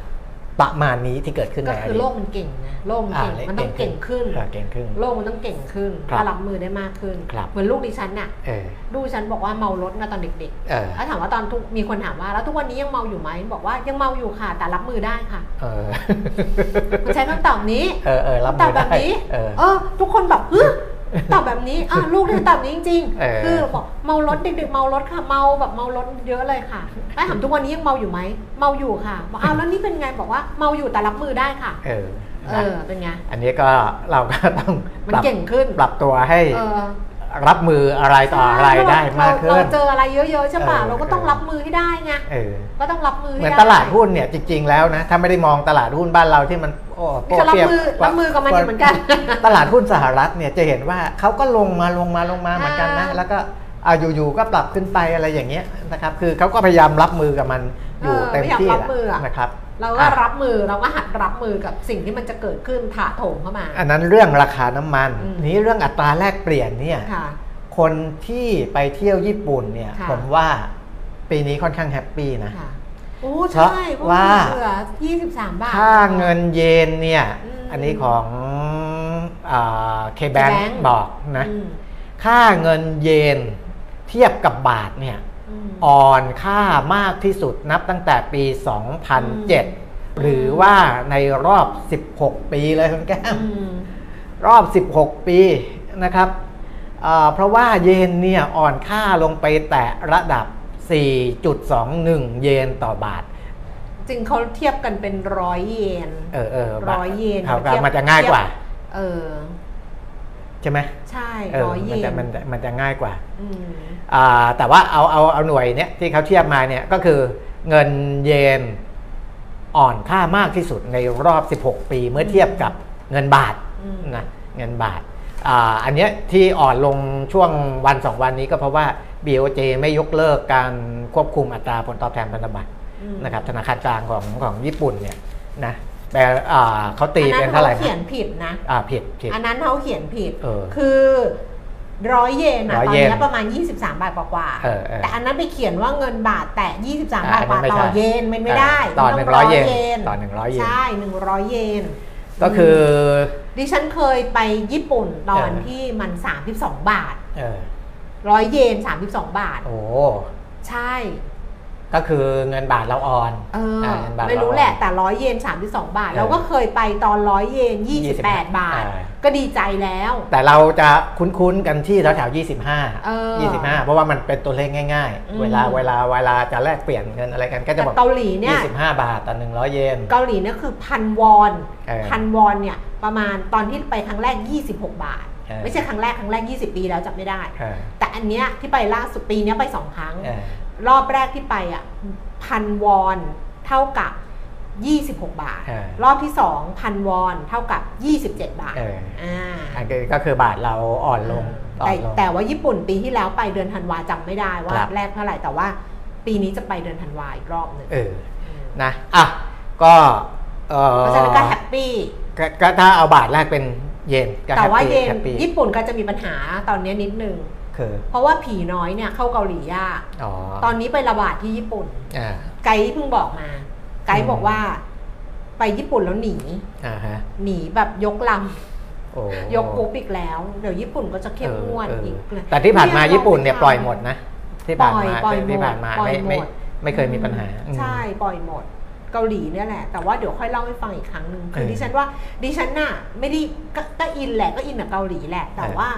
ประมาณนี้ที่เกิดขึ้นก็ในอคือดีตโลกมันเก่งนะ โลกมันอ่าเก่งมันต้องเก่งขึ้นอ่าเก่งขึ้น โลกมันต้องเก่งขึ้นครับถ้ารับมือได้มากขึ้นครับเหมือนลูกดิฉันน่ะเออลูกดิฉันบอกว่าเมารถมาตอนเด็กเออๆแล้วถามว่าตอนทุกมีคนถามว่าแล้วทุกวันนี้ยังเมาอยู่ไหมบอกว่ายังเมาอยู่ค่ะแต่รับมือได้ค่ะเออมันใช้คำตอบนี้เออเออรับตมือบอแบได้บนี้เออเออทุกคนแบบเฮ้ยตอบแบบนี้อะลูกเนี่ยตอบนี้จริงเออๆคือบอกเมารถเด็กๆเมารถค่ะ เมาแบบเมารถเยอะเลยค่ะแล้วถามทุกวันนี้ยังเมาอยู่ไหม เมาอยู่ค่ะ บอกอ้าวแล้วนี่เป็นไงบอกว่าเมาอยู่แต่รับมือได้ค่ะ เออเอนะอเป็นไงอันนี้ก็เราก็ต้องมันปรับเก่งขึ้นปรับตัวให้เออรับมืออะไรต่ออะไรได้มากขึ้นเราเจออะไรเยอะๆใช่ป่ะเออเราก็ต้องรับมือให้ได้ไงเออก็ต้องรับมือเหให้มือนได้ตลาดหุ้นเนี่ยจริง ๆแล้วนะถ้าไม่ได้มองตลาดหุ้นบ้านเราที่มันโอ้นี่ก็รับมือโป้เปี้ยรับมือกับมันอยู่เหมือนกัน ตลาดหุ้นสหรัฐเนี่ยจะเห็นว่าเขาก็ลงมาลงมาลงมาเหมือนกันนะอ่าแล้วก็อ่าอยู่ๆก็ปรับขึ้นไปอะไรอย่างเงี้ยนะครับคือเขาก็พยายามรับมือกับมันอยู่เออเต็มพยายามที่รับแหละมืออะนะครับ เราก็อะรับมือเราก็หัดรับมือกับสิ่งที่มันจะเกิดขึ้นถาโถมเข้ามา อันนั้นเรื่องราคาน้ำมันอืมนี้เรื่องอัตราแลกเปลี่ยนเนี่ยค่ะคนที่ไปเที่ยวญี่ปุ่นเนี่ยค่ะผมว่าปีนี้ค่อนข้างแฮปปี้นะค่ะโอ้เพราะใช่เพราะว่าเหลือ23 บาทค่าเงินเยนเนี่ยอืมอันนี้ของเคแบง KBank บอกนะอืมค่าเงินเยนเทียบกับบาทเนี่ย อืมอ่อนค่ามากที่สุดนับตั้งแต่ปี 2007 หรือว่าในรอบ 16 ปีเลยคุณแก้มอืมรอบ 16 ปีนะครับอ่าเพราะว่าเยนเนี่ยอ่อนค่าลงไปแตะระดับ 4.21 เยนต่อบาท จริงเขาเทียบกันเป็นร้อยเยน เออเออร้อยเยนเขาก็เทียบมันจะง่ายกว่า เออ ใช่ไหมใช่เออร้อยเยมันจะนมันจะมันจะง่ายกว่าอืมอ่าแต่ว่าเอาเอาเอาหน่วยเนี้ยที่เขาเทียบมาเนี่ยก็คือเงินเยนอ่อนค่ามากที่สุดในรอบ 16 ปีเมื่อเทียบกับเงินบาทอืมนะเงินบาทอ่าอันเนี้ยที่อ่อนลงช่วงวันสองวันนี้ก็เพราะว่า BOJ ไม่ยกเลิกการควบคุมอัตราผลตอบแทนพันธบัตรอืมนะครับธนาคารกลางของของญี่ปุ่นเนี่ยนะ แต่อ่าเขาตีอันเป็นั้นนเท่าไหร่เขาเขียนะนผิดนะอ่าผิดผิดอันนั้นเขาเขียนผิดเออคือร้อยเยนอะร้อยตอนเยนนี้ประมาณ 23 บาทกว่าๆเออเออแต่อันนั้นไปเขียนว่าเงินบาทแต่ 23อ่าบาทกว่าอันนั้นไม่ต่อใช่เยนมันไม่ได้ต่อมัหนึ่งต้ร้อยเยน100ต่อหนึ่งร้อยเยนใช่ 100 เยนก็คือดิฉันเคยไปญี่ปุ่นตอนเออที่มัน 32 บาทเออร้อยเยน 32 บาท โอ้ใช่ ก็คือเงินบาทเราอ่อนเออาเงินบาทไม่รู้เาอ่อนแหละแต่ร้อยเยน32 บาทเออเราก็เคยไปตอนร้อยเยน 28 บาทเออก็ดีใจแล้ว แต่เราจะคุ้นๆกันที่แถวๆ25เออ25 เพราะว่ามันเป็นตัวเลขง่ายอืมๆเวลาเวลาเวลาจะแลกเปลี่ยนเงินอะไรกันก็จะแต่บอกเกาหลีเนี่ย25 บาทต่อ100 เยน เกาหลีเนี่ยคือพันวอนเออพันวอนเนี่ยประมาณตอนที่ไปครั้งแรก 26 บาทเออไม่ใช่ครั้งแรกครั้งแรก 20 ปีแล้วจำไม่ได้เออแต่อันเนี้ยที่ไปล่าสุดปีเนี้ยไปสองครั้งเออ รอบแรกที่ไปอะพันวอนเท่ากับ 26 บาทเออรอบที่2พันวอนเท่ากับ 27 บาทเอออ่าอันนี้ก็คือบาทเราอ่อนลงอ่อแต่นลงแต่ว่าญี่ปุ่นปีที่แล้วไปเดือนธันวาจำไม่ได้ว่าครับแลกเท่าไหร่แต่ว่าปีนี้จะไปเดือนธันวาอีกรอบหนึ่งเออนะอะก็เออเพราะฉะนั้นก็ happy ก็ก็ถ้าเอาบาทแลกเป็นเยนก็แต่ว่า happy เยน happy ญี่ปุ่นก็จะมีปัญหาตอนนี้นิดนึงคือ เพราะว่าผีน้อยเนี่ยเข้าเกาหลียากอ๋อตอนนี้ไประบาดที่ญี่ปุ่นอ่าไกด์เพิ่งบอกมา ไกด์บอกว่า ไปญี่ปุ่นแล้วหนีอ่าฮะหนีแบบยกลโอ้ำยกกรุ๊ปอีกแล้ว เดี๋ยวญี่ปุ่นก็จะเข้มงวดเอออีกเออแต่ที่ผ่านมาญี่ปุ่นเนี่ยปล่อยหมดนะที่ผ่านมาปล่อยหมดที่ผ่านมาปล่อยไม่หมไม่ดไม่เคยมีปัญหาอืมใช่ปล่อยหมดเกาหลีเนี่ยแหละ แต่ว่าเดี๋ยวค่อยเล่าให้ฟังอีกครั้งหนึ่งคือเออดิฉันว่าดิฉันน่ะไม่ได้ก็ก็อินแหละก็อินกับเกาหลีแหละ แต่เออว่า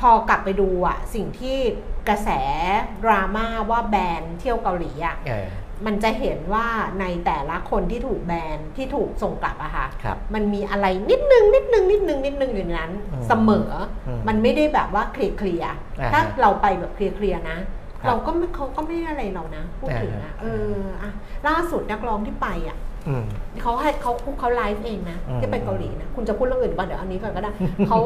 พอกลับไปดูอะสิ่งที่กระแสดราม่าว่าแบนเที่ยวเกาหลีอะเออมันจะเห็นว่าในแต่ละคนที่ถูกแบนที่ถูกส่งกลับอะค่ะครับมันมีอะไรนิดนึงนิดนึงนิดนึงนิดนึงอยู่ในนั้นอืมเสมออมมันไม่ได้แบบว่าเคลียร์เคลียร์อ่าฮะถ้าเราไปแบบเคลียร์เคลียร์นะครับเราก็ไม่เขาก็ไม่ได้อะไรเรานะ พูดถึงอ่าอะฮะเอออะล่าสุดนักร้องที่ไปอะอืมเขาให้เขาเขาไลฟ์เองนะอืมที่ไปเกาหลีนะ คุณจะพูดเรื่องอื่นก่อนเดี๋ยวอันนี้ก่อนก็ได้เขา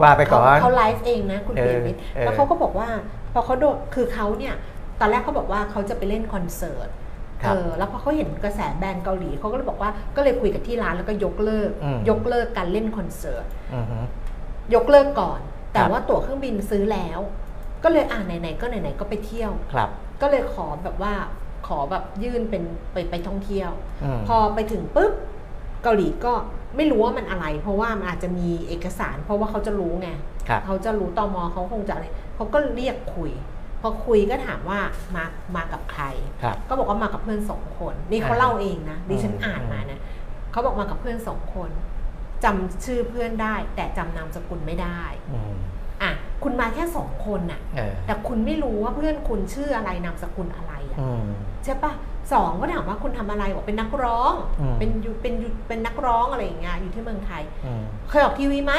ว่าไปก่เขาอนเขาไลฟ์เองนะคุณเอเปีอยมิตรเออแล้วเขาก็บอกว่าพอเขาโดนคือเขาเนี่ยตอนแรกเขาบอกว่าเขาจะไปเล่นคอนเสิร์ตครัเอบอแล้วพอเขาเห็นกระแสแบรนด์เกาหลีเขาก็เลยบอกว่าก็เลยคุยกับที่ร้านแล้วก็ยกเลิกอืมยกเลิกการเล่นคอนเสิร์ตอือฮึยกเลิกก่อน แต่ครับว่าตั๋วเครื่องบินซื้อแล้ว ก็เลยอ่าไหนๆก็ไหนๆก็ไปเที่ยวครับ ก็เลยขอแบบว่าขอแบบยื่นเป็นไปไปท่องเที่ยวอืมพอไปถึงปุ๊บเกาหลีก็ ไม่รู้ว่ามันอะไร เพราะว่ามันอาจจะมีเอกสาร เพราะว่าเขาจะรู้ไงครับเขาจะรู้ตอมอเขาคงจะอะไรเขาก็เรียกคุยพอคุยก็ถามว่ามามากับใครครับก็บอกว่ามากับเพื่อนสองคนนี่เขาอ่าเล่าเองนะดิฉันอืมอ่านมานะเขาบอกมากับเพื่อนสองคนจำชื่อเพื่อนได้ แต่จำนามสกุลไม่ได้อืมอะคุณมาแค่สองคนน่ะเออแต่คุณไม่รู้ว่าเพื่อนคุณชื่ออะไรนามสกุลอะไรอะอืมใช่ปะ สองก็ถามว่าคุณทำอะไรบอกเป็นนักร้องอืมเป็นอยู่เป็นอยู่เป็นนักร้องอะไรอย่างเงี้ยอยู่ที่เมืองไทยอืมเคยออกทีวีไหม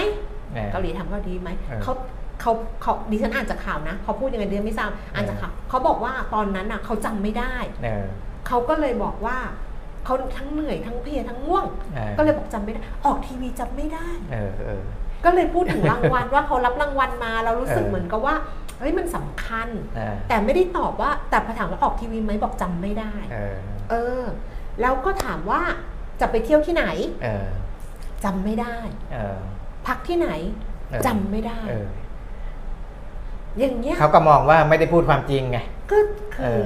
เออเกาหลีทำเกาหลีไหมเออเขาเขาเขาดิฉันอ่านจากข่าวนะเขาพูดยังไงดิฉันไม่ทราบอ่านจากข่าวเขาบอกว่าตอนนั้นอะเขาจำไม่ได้เออเขาก็เลยบอกว่าเขาทั้งเหนื่อยทั้งเพลียทั้งง่วงเออก็เลยบอกจำไม่ได้ ออกทีวีจำไม่ได้เออเออ ก็เลยพูดถึงรางวัลว่าเขารับรางวัลมาเรารู้สึกเออเหมือนกับว่าเฮ้ยมันสำคัญเออแต่ไม่ได้ตอบว่าแต่พอถามว่าออกทีวีไหมบอกจำไม่ได้เออเออ แล้วก็ถามว่าจะไปเที่ยวที่ไหนเออจำไม่ได้เออพักที่ไหนเออจำไม่ได้เอออย่างเงี้ยเขาก็มองว่าไม่ได้พูดความจริงไงก็คือ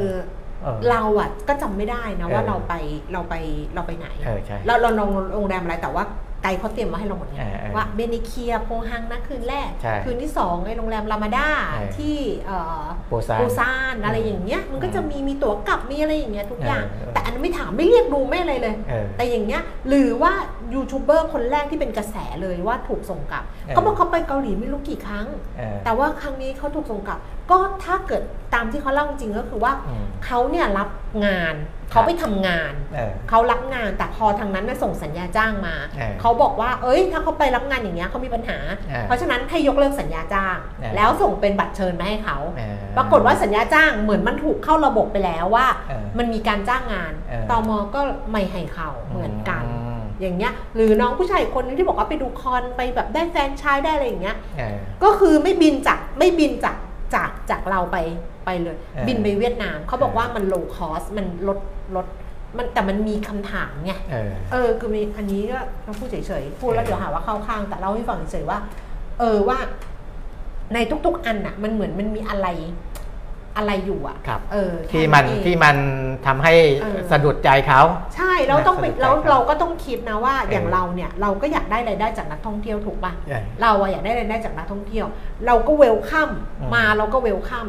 เออเราอะก็จำไม่ได้นะว่าเออเราไปเราไปเราไปไหนเออใช่เราเราลงโรงแรมอะไรแต่ว่าไก ด์เขาเตรียมมาให้เราหมดไงเออเออว่าเบนิเคียโพฮังนะคืนแรกใช่คืนที่สองไอ้โรงแรมรามาดาเออที่เอ่อโปซานปูซานอะไรอย่างเงี้ยมันก็จะมีมีตั๋วกลับมีอะไรอย่างเงี้ยทุกอย่างเออเออแต่อันนั้นไม่ถามไม่เรียกดูไม่อะไรเลยเออแต่อย่างเงี้ยหรือว่ายูทูบเบอร์คนแรกที่เป็นกระแสเลยว่าถูกส่งกลับเออเขาบอกเขาไปเกาหลีไม่รู้กี่ครั้งเออแต่ว่าครั้งนี้เขาถูกส่งกลับ ก็ถ้าเกิดตามที่เขาเล่าจริงๆก็คือว่าอืมเขาเนี่ยรับงาน เขาไปทำงานเออเขารับงานแต่พอทางนั้นน่ะส่งสัญญาจ้างมาเออเขาบอกว่า เอ้ย ถ้าเขาไปรับงานอย่างเงี้ยเขามีปัญหาเออเพราะฉะนั้นให้ยกเลิกสัญญาจ้างเออแล้วส่งเป็นบัตรเชิญมาให้เขาเออปรากฏว่าสัญญาจ้างเหมือนมันถูกเข้าระบบไปแล้วว่าเออมันมีการจ้างงานเออตมก็ไม่ให้เขาเหมือนกันอืมอย่างเงี้ย หรือน้องผู้ชายอีกคนนึงที่บอกว่าไปดูคอนไปแบบได้แฟนชายได้อะไรอย่างเงี้ยเออก็คือไม่บินจากไม่บินจากจากจากเราไปไปเลยเออบินไปเวียดนามเขาบอกเออว่ามัน low cost มันลด ลดมันแต่มันมีคำถามไงเออเออคือมีอันนี้ก็ต้องพูดเฉยๆพูดแล้วเออเดี๋ยวหาว่าเข้าข้าง แต่เล่าให้ฟังเฉยๆว่า เออว่า ในทุก ๆ อันน่ะ มันเหมือนมันมีอะไรอะไรอยู่อะครับเออแค่ที่มันเองที่มันทำให้เออสะดุดใจเขาใช่เราต้องไปน่าสนใจเราครับเราก็ต้องคิดนะว่าอย่างเออเราเนี่ยเราก็อยากได้รายได้จากนักท่องเที่ยวถูกปะเออเราอะอยากได้รายได้จากนักท่องเที่ยว เราก็เวลคัมอืมมาเราก็เวลคัม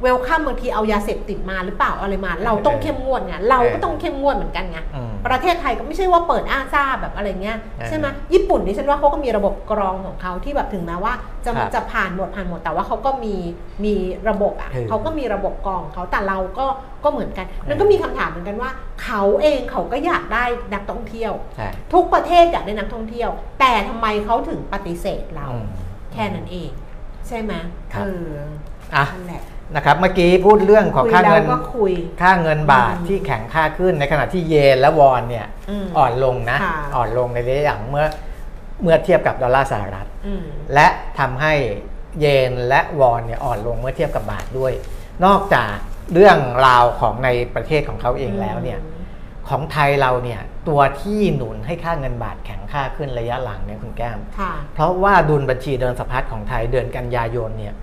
เออเวลคัมบางทีเอายาเสพติดมาหรือเปล่าเอาอะไรมา เราต้องเข้มงวดไงเราก็ต้องเข้มงวดเหมือนกันไงอืมประเทศไทยก็ไม่ใช่ว่าเปิดอ้าซ่าแบบอะไรเงี้ยเออใช่ไหมญี่ปุ่นดิฉันว่าเขาก็มีระบบกรองของเขาที่แบบถึงแม้ว่าจะครับจะผ่านหมดผ่านหมดแต่ว่าเขาก็มีมีระบบอะเออเขาก็มีระบบกรองของเขาแต่เราก็ก็เหมือนกันเออนั่นก็มีคำถามเหมือนกันว่า เขาเองเขาก็อยากได้นักท่องเที่ยวใช่ทุกประเทศอยากได้นักท่องเที่ยว แต่ทำไมเขาถึงปฏิเสธเราอืมแค่นั้นเอง ใช่ไหมครับเอออะ นั่นแหละนะครับเมื่อกี้พูดเรื่องของคุยค่าแล้เงิวนก็คุยค่าเงินบาทอืมที่แข็งค่าขึ้นในขณะที่เยนและวอนเนี่ยอืมอ่อนลงนะค่ะอ่อนลงในระยะหลังเมื่อเมื่อเทียบกับดอลลาร์สหรัฐอืมและทำให้เยนและวอนเนี่ยอ่อนลงเมื่อเทียบกับบาทด้วย นอกจากเรื่องราวของในประเทศของเขาเองแล้วเนี่ยของไทยเราเนี่ยตัวที่หนุนให้ค่าเงินบาทแข็งค่าขึ้นระยะหลังเนี่ยคุณแก้มค่ะเพราะว่าดุลบัญชีเดินสะพัดของไทยเดือนกันยายนเนี่ย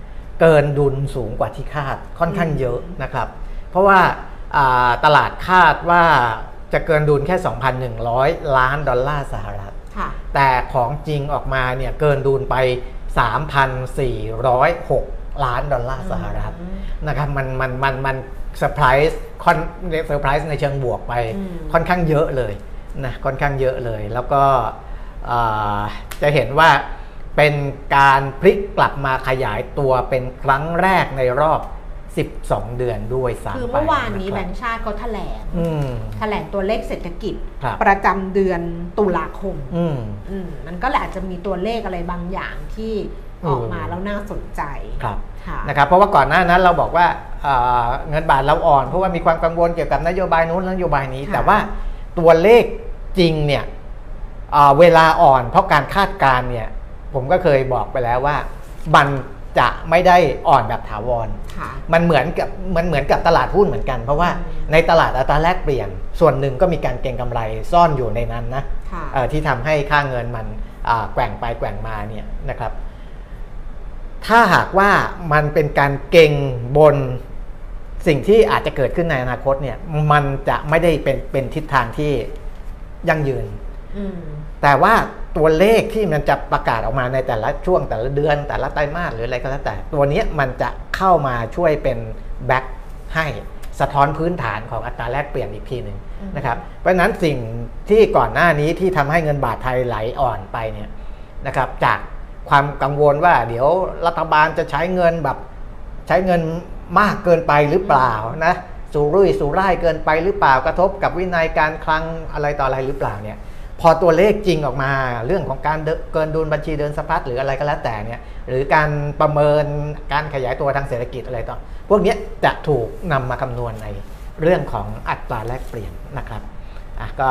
เกินดุลสูงกว่าที่คาดค่อนข้างเยอะนะครับ เพราะว่าอ่าตลาดคาดว่าจะเกินดุลแค่ 2,100 ล้านดอลลาร์สหรัฐค่ะแต่ของจริงออกมาเนี่ยเกินดุลไป 3,406 ล้านดอลลาร์สหรัฐอืมนะครับมันมันมันมันเซอร์ไพรส์คอนเซอร์ไพรส์ในเชิงบวกไปอืมค่อนข้างเยอะเลยนะค่อนข้างเยอะเลย แล้วก็อ่าจะเห็นว่า เป็นการพลิกกลับมาขยายตัวเป็นครั้งแรกในรอบ 12 เดือนด้วยซ้ำคือไปเมื่อวานนี้ะแบครับงก์ชาติเขาแถลงอืมแถลงตัวเลขเศรษฐกิจครับประจำเดือนตุลาคมอืมอืมมันก็แหละอาจจะมีตัวเลขอะไรบางอย่างที่ออกมาเออแล้วน่าสนใจครับค่ะนะครับ เพราะว่าก่อนหน้านั้นเราบอกว่าเอ่อเงินบาทเราอ่อน เพราะว่ามีความกังวลเกี่ยวกับนโยบายนู้นนโยบายนี้ค่ะแต่ว่าตัวเลขจริงเนี่ยเอ่อเวลาอ่อนเพราะการคาดการณ์เนี่ย ผมก็เคยบอกไปแล้วว่า มันจะไม่ได้อ่อนแบบถาวรค่ะมันเหมือนกับมันเหมือนกับตลาดหุ้นเหมือนกัน เพราะว่าอืมในตลาดอัตราแลกเปลี่ยน ส่วนหนึ่งก็มีการเก็งกำไรซ่อนอยู่ในนั้นนะค่ะเอ่อที่ทำให้ค่าเงินมันอ่าแกว่งไปแกว่งมาเนี่ยนะครับ ถ้าหากว่ามันเป็นการเก่งบนสิ่งที่อาจจะเกิดขึ้นในอนาคตเนี่ย มันจะไม่ได้เป็นเป็นทิศทางที่ยั่งยืนอืมแต่ว่า ตัวเลขที่มันจะประกาศออกมาในแต่ละช่วงแต่ละเดือนแต่ละไตรมาสหรืออะไรก็แล้วแต่ ตัวเนี้ยมันจะเข้ามาช่วยเป็นแบ็คให้สะท้อนพื้นฐานของอัตราแลกเปลี่ยนอีกทีหนึ่งอืมนะครับเพราะฉะนั้นสิ่งที่ก่อนหน้านี้ที่ทำให้เงินบาทไทยไหลอ่อนไปเนี่ยนะครับจากความกังวลว่าเดี๋ยวรัฐบาลจะใช้เงินแบบใช้เงินมากเกินไปหรือเปล่านะสูรุ่ยสูร่ายเกินไปหรือเปล่ากระทบกับวินัยการคลังอะไรต่ออะไรหรือเปล่าเนี่ย พอตัวเลขจริงออกมา เรื่องของการเดินเกินดุลบัญชีเดินสะพัดหรืออะไรก็แล้วแต่เนี่ยหรือการประเมินการขยายตัวทางเศรษฐกิจอะไรต่อ พวกเนี้ยจะถูกนำมาคำนวณในเรื่องของอัตราแลกเปลี่ยนนะครับอะก็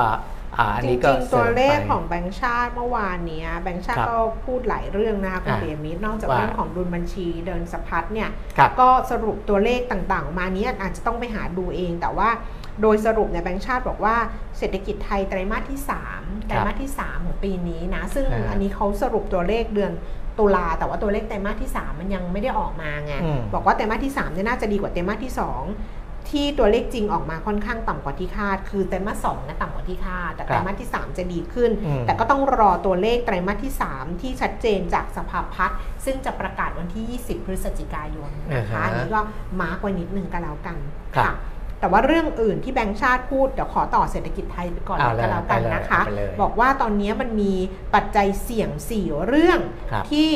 อ่าอันจรินี้งก็ๆตัวเลขสริมไปของแบงก์ชาติเมื่อวานเนี้ยแบงก์ชาติครับก็พูดหลายเรื่องนะคะคุณอะเบียมิตรนอกจากว่าเรื่องของดุลบัญชีเดินสะพัดเนี่ยครับก็สรุปตัวเลขต่างๆออกมาเนี้ยอาจจะต้องไปหาดูเองแต่ว่า โดยสรุปเนี่ยแบงก์ชาติบอกว่าเศรษฐกิจไทยไตรมาสที่ 3 ไตรมาสที่ 3 ของปีนี้นะ ซึ่งอ่าอันนี้เขาสรุปตัวเลขเดือนตุลาแต่ว่าตัวเลขไตรมาสที่ 3 มันยังไม่ได้ออกมาไงอืมบอกว่าไตรมาสที่3เนี่ยน่าจะดีกว่าไตรมาสที่ 2 ที่ตัวเลขจริงออกมาค่อนข้างต่ำกว่าที่คาด คือไตรมาสสองนะต่ำกว่าที่คาดแต่ไตรมาสที่ 3 จะดีขึ้นอืมแต่ก็ต้องรอตัวเลขไตรมาสที่ 3 ที่ชัดเจนจากสภาพัฒน์ซึ่งจะประกาศวันที่ 20 พฤศจิกายนนะคะอ่าฮะอันนี้ก็มาร์กไว้นิดนึงก็แล้วกันครับค่ะ แต่ว่าเรื่องอื่นที่แบงก์ชาติพูดเดี๋ยวขอต่อเศรษฐกิจไทยไปก่อนเอาเลยก็แล้วกันไปเลยนะคะเอาไปเลยบอกว่าตอนนี้มันมีปัจจัยเสี่ยง 4 เรื่องครับที่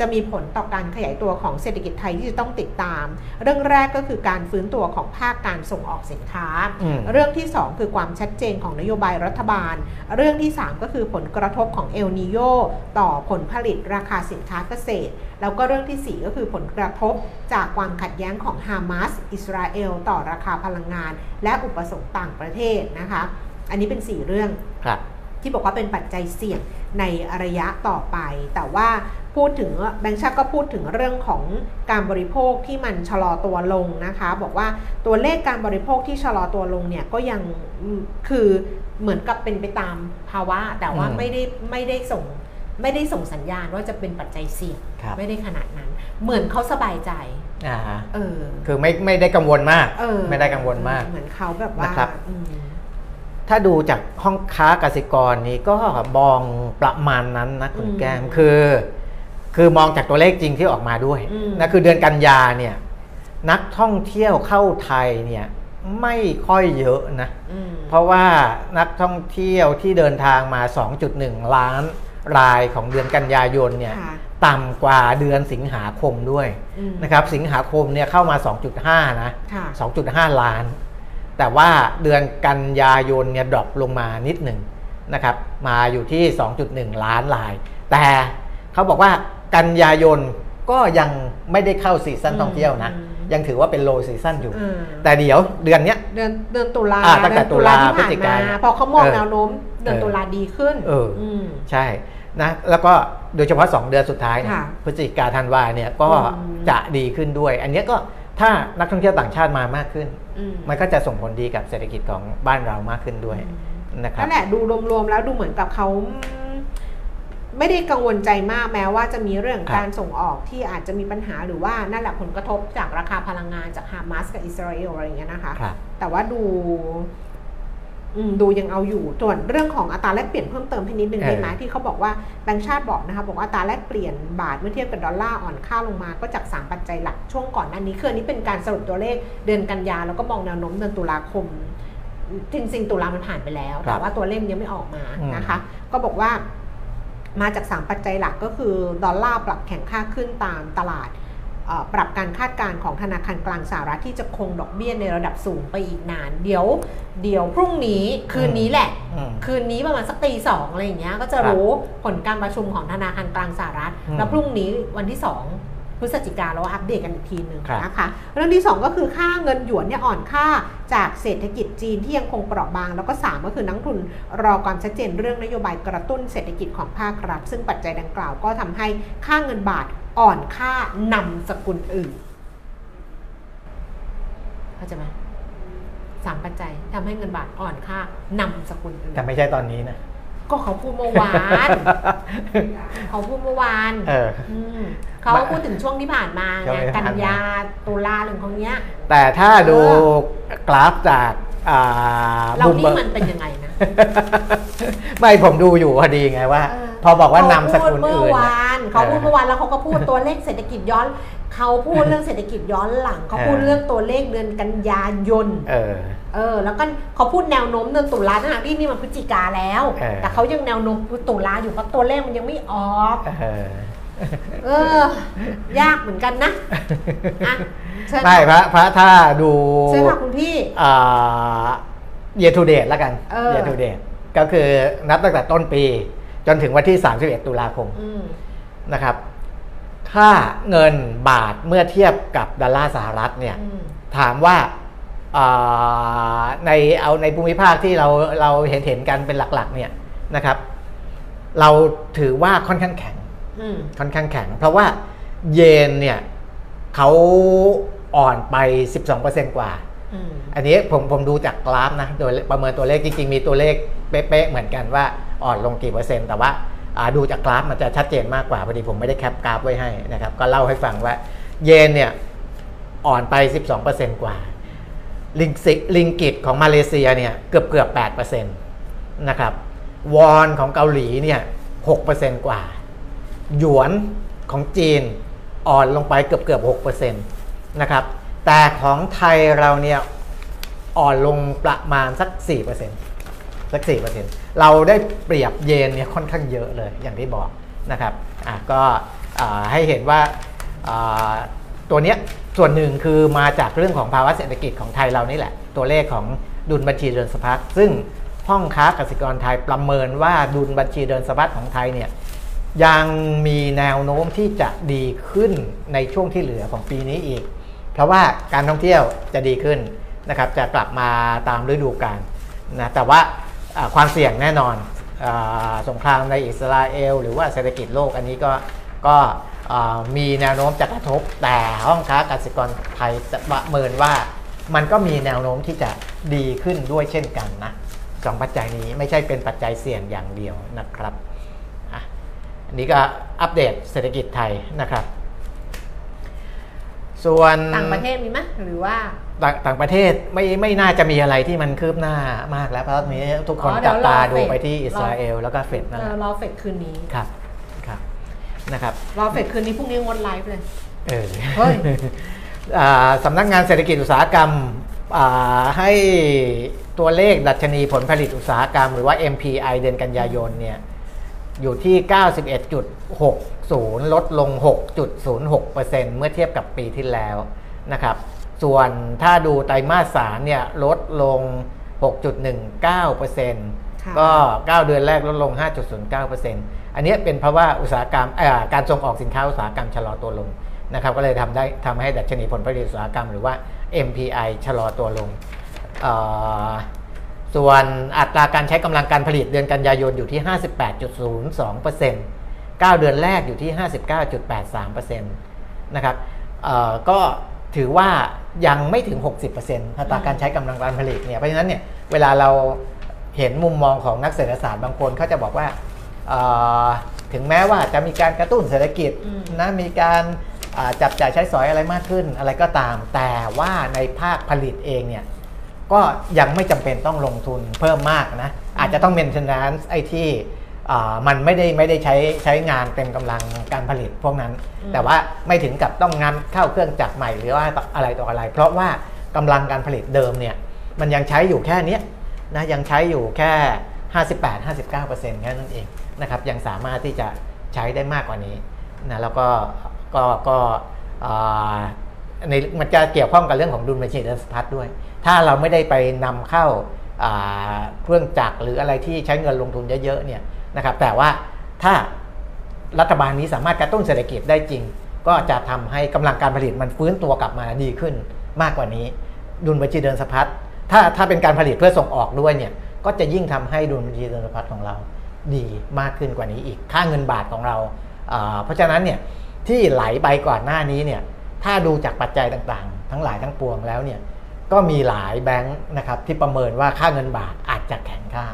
จะมีผลต่อการขยายตัวของเศรษฐกิจไทยที่จะต้องติดตาม เรื่องแรกก็คือการฟื้นตัวของภาคการส่งออกสินค้าอืมเรื่องที่ 2 คือความชัดเจนของนโยบายรัฐบาล เรื่องที่ 3 ก็คือผลกระทบของเอลนิโยต่อผลผลิตราคาสินค้าเกษตร แล้วก็เรื่องทีสี่4 ก็คือผลกระทบจากความขัดแย้งของฮามาสอิสราเอลต่อราคาพลังงาน และอุปสงค์ต่างประเทศนะคะ อันนี้เป็น 4 เรื่องครับที่บอกว่าเป็นปัจจัยเสี่ยงในระยะต่อไป แต่ว่า พูดถึงแบงค์ชาติก็พูดถึงเรื่องของการบริโภคที่มันชะลอตัวลงนะคะ บอกว่าตัวเลขการบริโภคที่ชะลอตัวลงเนี่ยก็ยังอืมคือเหมือนกับเป็นไปตามภาวะ แต่ว่าอืมไม่ได้ไม่ได้ส่งไม่ได้ส่งสัญญาณว่าจะเป็นปัจจัยเสี่ยงครับไม่ได้ขนาดนั้น เหมือนเขาสบายใจอ่าฮะเออคือไม่ไม่ได้กังวลมากเออไม่ได้กังวลมาก เหมือนเขาแบบว่านะครับอืมถ้าดูจากห้องค้ากสิกรนี้ก็มองประมาณนั้นนะคุณอืมแก้มคือ คือมองจากตัวเลขจริงที่ออกมาด้วยอืมนะคือเดือนกันยาเนี่ยนักท่องเที่ยวเข้าไทยเนี่ยไม่ค่อยเยอะนะอืมเพราะว่านักท่องเที่ยวที่เดินทางมา 2.1 ล้านรายของเดือนกันยายนเนี่ยค่ะต่ำกว่าเดือนสิงหาคมด้วยอืมนะครับสิงหาคมเนี่ยเข้ามา 2.5นะค่ะ2.5 ล้าน แต่ว่าเดือนกันยายนเนี่ยดรอปลงมานิดหนึ่งนะครับมาอยู่ที่ 2.1 ล้านราย แต่เขาบอกว่า กันยายนก็ยังไม่ได้เข้าซีซั่นอืมท่องเที่ยวนะอืมยังถือว่าเป็นโลซีซั่นอยู่อืมแต่เดี๋ยวเดือนเนี้ยเดือนเดือนตุลาอ่าตั้งแต่เดือนตุลาที่พฤศผ่านจิกามาพอเขามองเออแนวโน้มเดือนเออตุลาดีขึ้น เอออืมใช่นะแล้วก็โดยเฉพาะ 2 เดือนสุดท้ายเนี่ยค่ะพฤศจิกาธันวาเนี่ยก็อืมจะดีขึ้นด้วย อันเนี้ยก็ถ้านักท่องเที่ยวต่างชาติมามากขึ้นอืมมันก็จะส่งผลดีกับเศรษฐกิจของบ้านเรามากขึ้นด้วยนะครับนั่นแหละดูรวมๆแล้วดูเหมือนกับเขา ไม่ได้กังวลใจมากแม้ว่าจะมีเรื่องครับการส่งออกที่อาจจะมีปัญหาหรือว่านั่นแหละผลกระทบจากราคาพลังงานจากฮามาสกับอิสราเอลอะไรอย่างเงี้ยนะคะครับแต่ว่าดูอืมดูยังเอาอยู่ส่วนเรื่องของอัตราแลกเปลี่ยนเพิ่มเติมให้นิดนึงเออได้ไหมที่เขาบอกว่าแบงก์ชาติบอกนะคะบอกว่าอัตราแลกเปลี่ยนบาทเมื่อเทียบกับดอลลาร์อ่อนค่าลงมาก็จาก 3 ปัจจัยหลักช่วงก่อนหน้านี้คืออันนี้เป็นการสรุปตัวเลขเดือนกันยาแล้วก็มองแนวโน้มเดือนตุลาคมจริงๆตุลามันผ่านไปแล้วครับแต่ว่าตัวเลขมันยังไม่ออกมาอืมนะคะ ก็บอกว่า มาจาก 3 ปัจจัยหลักก็คือ ดอลลาร์ปรับแข็งค่าขึ้นตามตลาดเอ่อปรับการคาดการณ์ของธนาคารกลางสหรัฐที่จะคงดอกเบี้ยในระดับสูงไปอีกนาน เดี๋ยว เดี๋ยวพรุ่งนี้คืนนี้แหละอืมคืนนี้ประมาณสักตีสองอะไรอย่างเงี้ยก็จะครับรู้ผลการประชุมของธนาคารกลางสหรัฐอืมแล้วพรุ่งนี้วันที่2 พฤศจิกาเราอัปเดตกันอีกทีหนึ่งครับนะคะเรื่องที่ 2 ก็คือค่าเงินหยวนเนี่ยอ่อนค่าจากเศรษฐกิจจีนที่ยังคงเปราะบาง แล้วก็ 3 ก็คือนักทุนรอความชัดเจนเรื่องนโยบายกระตุ้นเศรษฐกิจของภาครัฐ ซึ่งปัจจัยดังกล่าวก็ทำให้ค่าเงินบาทอ่อนค่านำสกุลอื่นเข้าใจไหมสามปัจจัยทำให้เงินบาทอ่อนค่านำสกุลอื่นแต่ไม่ใช่ตอนนี้นะ ก็เขาพูดเมื่อวานเขาพูดเมื่อวานเออมเขาพูดถึงช่วงที่ผ่านมาช่วงไงที่กัผ่านนมายาตุลาเรื่องของเนี้ย แต่ถ้าดูเอกราฟจากอ่าเราบูมนี่เบิร์มันเป็นยังไงนะ ไม่ผมดูอยู่พอดีไงว่าเออพอบอกว่านำสกุลเขาพูดเมื่อื่อนน่ะวานเขาพูดเออเมื่อวานแล้วเขาก็พูดตัวเลขเศรษฐกิจย้อน เขาพูดเรื่องเศรษฐกิจย้อนหลังเขาพูดเออเรื่องตัวเลขเดือนกันยายนเออเออ แล้วก็เขาพูดแนวโน้มเดือนตุลาทั้งที่นี่มันพฤศจิกาแล้วเออแต่เขายังแนวโน้มตุลาอยู่เพราะตัวเลขมันยังไม่ออกเออเออยากเหมือนกันนะอะเชิญไม่พระพระถ้าดูเชิญค่ะคุณพี่อ่า year to date แล้วกันเออ year to date ก็คือนับตั้งแต่ต้นปี จนถึงวันที่ 31 ตุลาคมอืมนะครับ ถ้าเงินบาทเมื่อเทียบกับดอลลาร์สหรัฐเนี่ยอืมถามว่าอ่าในเอาในภูมิภาคที่เราเราเห็นเห็นกันเป็นหลักๆเนี่ยนะครับ เราถือว่าค่อนข้างแข็งอืมค่อนข้างแข็ง เพราะว่าเยนเนี่ยเขาอ่อนไป 12%กว่าอืมอันนี้ผมผมดูจากกราฟนะ โดยประเมินตัวเลขจริงๆ มีตัวเลขเป๊ะๆเหมือนกันว่าอ่อนลงกี่เปอร์เซ็นต์แต่ว่าอ่า ดูจากกราฟมันจะชัดเจนมากกว่าพอดีผมไม่ได้แคปกราฟไว้ให้นะครับ ก็เล่าให้ฟังว่าเยนเนี่ยอ่อนไป 12%กว่า ลิงซิลิงกิตของมาเลเซียเนี่ยเกือบเกือบ8%นะครับ วอนของเกาหลีเนี่ย6%กว่า หยวนของจีนอ่อนลงไปเกือบเกือบ6%นะครับ แต่ของไทยเราเนี่ยอ่อนลงประมาณสัก 4% สัก4%เปอร์เซ็นต์เราได้เปรียบเยนเนี่ยค่อนข้างเยอะเลยอย่างที่บอกนะครับอะก็ให้เห็นว่าตัวเนี้ยส่วนหนึ่งคือมาจากเรื่องของภาวะเศรษฐกิจของไทยเรานี่แหละ ตัวเลขของดุลบัญชีเดินสะพัดซึ่งห้องค้ากสิกรไทยประเมินว่าดุลบัญชีเดินสะพัดของไทยเนี่ยยังมีแนวโน้มที่จะดีขึ้นในช่วงที่เหลือของปีนี้อีก เพราะว่าการท่องเที่ยวจะดีขึ้นนะครับจะกลับมาตามฤดูกาลนะแต่ว่า ความเสี่ยงแน่นอนอสงครามในอิสราเอล หรือว่าเศรษฐกิจโลกอันนี้ก็ก็มีแนวโน้มจะกระทบแต่ห้องค้ากสิกรไทยประเมินว่ามันก็มีแนวโน้มที่จะดีขึ้นด้วยเช่นกันนะสองปัจจัยนี้ไม่ใช่เป็นปัจจัยเสี่ยงอย่างเดียวนะครับอันนี้ก็อัปเดตเศรษฐกิจไทยนะครับ ส่วนต่างประเทศมีไหมหรือว่า ต่างต่างประเทศไม่ไม่น่าจะมีอะไรที่มันคืบหน้ามากแล้วเพราะตอนนี้ทุกคนอ๋อเดี๋จัยวบตารอดูเฟดไปที่อิสราเอลรอแล้วก็เฟดนั่นเอแหอละรอเฟดคืนนี้ครับครับนะครับรอเฟดคืนนี้พรุ่งนี้งดไลฟ์เลยเออเฮ้ยอ่าสำนักงานเศรษฐกิจอุตสาหกรรมอ่าให้ตัวเลขดัชนีผลผลิตอุตสาหกรรม หรือว่า MPI เดือนกันยายนเนี่ยอยู่ที่ 91.60 ลดลง 6.06%เมื่อเทียบกับปีที่แล้วนะครับ ส่วนถ้าดูไตรมาสสามเนี่ยลดลง 6.19%ค่ะก็ 9 เดือนแรกลดลง 5.09%อันเนี้ยเป็นเพราะว่าอุตสาหกรรมเอ่อการส่งออกสินค้าอุตสาหกรรมชะลอตัวลงนะครับก็เลยทำได้ทำให้ดัชนีผลผลิตอุตสาหกรรม หรือว่า MPI ชะลอตัวลงเอ่อส่วนอัตราการใช้กำลังการผลิตเดือนกันยายนอยู่ที่ 58.02% 9 เดือนแรกอยู่ที่ 59.83%นะครับเอ่อก็ถือว่า ยังไม่ถึง 60%อัตราการใช้กำลังการผลิตเนี่ยเพราะฉะนั้นเนี่ยเวลาเราเห็นมุมมองของนักเศรษฐศาสตร์บางคนเขาจะบอกว่าเอ่อถึงแม้ว่าจะมีการกระตุ้นเศรษฐกิจอืมนะมีการอ่าจับจ่ายใช้สอยอะไรมากขึ้นอะไรก็ตาม แต่ว่าในภาคผลิตเองเนี่ยก็ยังไม่จำเป็นต้องลงทุนเพิ่มมากนะอาจจะต้อง maintenance ไอ้ที่อ่า มันไม่ได้ไม่ได้ใช้ใช้งานเต็มกำลังการผลิตพวกนั้นอืมแต่ว่าไม่ถึงกับต้องงานเข้าเครื่องจักรใหม่หรือว่าอะไรต่ออะไร เพราะว่ากำลังการผลิตเดิมเนี่ยมันยังใช้อยู่แค่เนี้ยนะยังใช้อยู่แค่ 58-59%แค่นั้นเองนะครับยังสามารถที่จะใช้ได้มากกว่านี้นะแล้วก็ก็ก็อ่าในมันจะเกี่ยวข้องกับเรื่องของดุลบัญชีเดินสะพัดด้วย ถ้าเราไม่ได้ไปนำเข้าอ่าเครื่องจักรหรืออะไรที่ใช้เงินลงทุนเยอะๆเนี่ย นะครับแต่ว่าถ้ารัฐบาลนี้สามารถกระตุ้นเศรษฐกิจได้จริง ก็จะทำให้กำลังการผลิตมันฟื้นตัวกลับมาดีขึ้นมากกว่านี้ ดุลบัญชีเดินสะพัดถ้าถ้าเป็นการผลิตเพื่อส่งออกด้วยเนี่ยก็จะยิ่งทำให้ดุลบัญชีเดินสะพัดของเราดีมากขึ้นกว่านี้อีกค่าเงินบาทของเรา เพราะฉะนั้นเนี่ยที่ไหลไปก่อนหน้านี้เนี่ยถ้าดูจากปัจจัยต่างๆ ทั้งหลายทั้งปวงแล้วเนี่ยก็มีหลายแบงค์นะครับที่ประเมินว่าค่าเงินบาทอาจจะแข็งค่า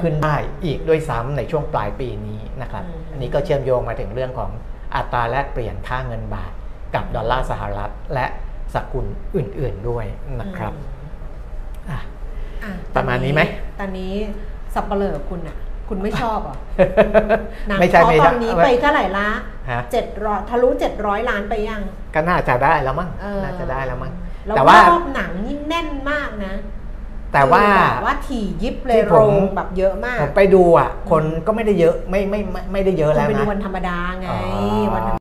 ขึ้นได้อีกด้วยซ้ำในช่วงปลายปีนี้นะครับอืมอันนี้ก็เชื่อมโยงมาถึงเรื่องของอัตราแลกเปลี่ยนค่าเงินบาท กับดอลลาร์สหรัฐ และสกุลอื่น ๆด้วยนะครับอะอ่ประมาณนี้ไหม ตอนนี้สับเปลือคุณอะคุณไม่ชอบเหรอนะไม่ใช่เพราะไม่ตใช่อนนี้ไปเท่าไหร่ละฮะเจ็ดร้อยทะลุเจ็ดร้อยล้านไปยัง ก็น่าจะได้แล้วมั้งเออน่าจะได้แล้วมั้งแล้วแต่ว่ารอบหนังยิ่งแน่นมากนะ แต่ว่าคือแบบว่าถี่ยิบเลยที่โรผมงแบบเยอะมาก ผมไปดูอะ คนก็ไม่ได้เยอะไม่ไม่ไม่ไม่ได้เยอะคุณแล้วไปดูนะวันธรรมดาไงอ๋อวันธรรม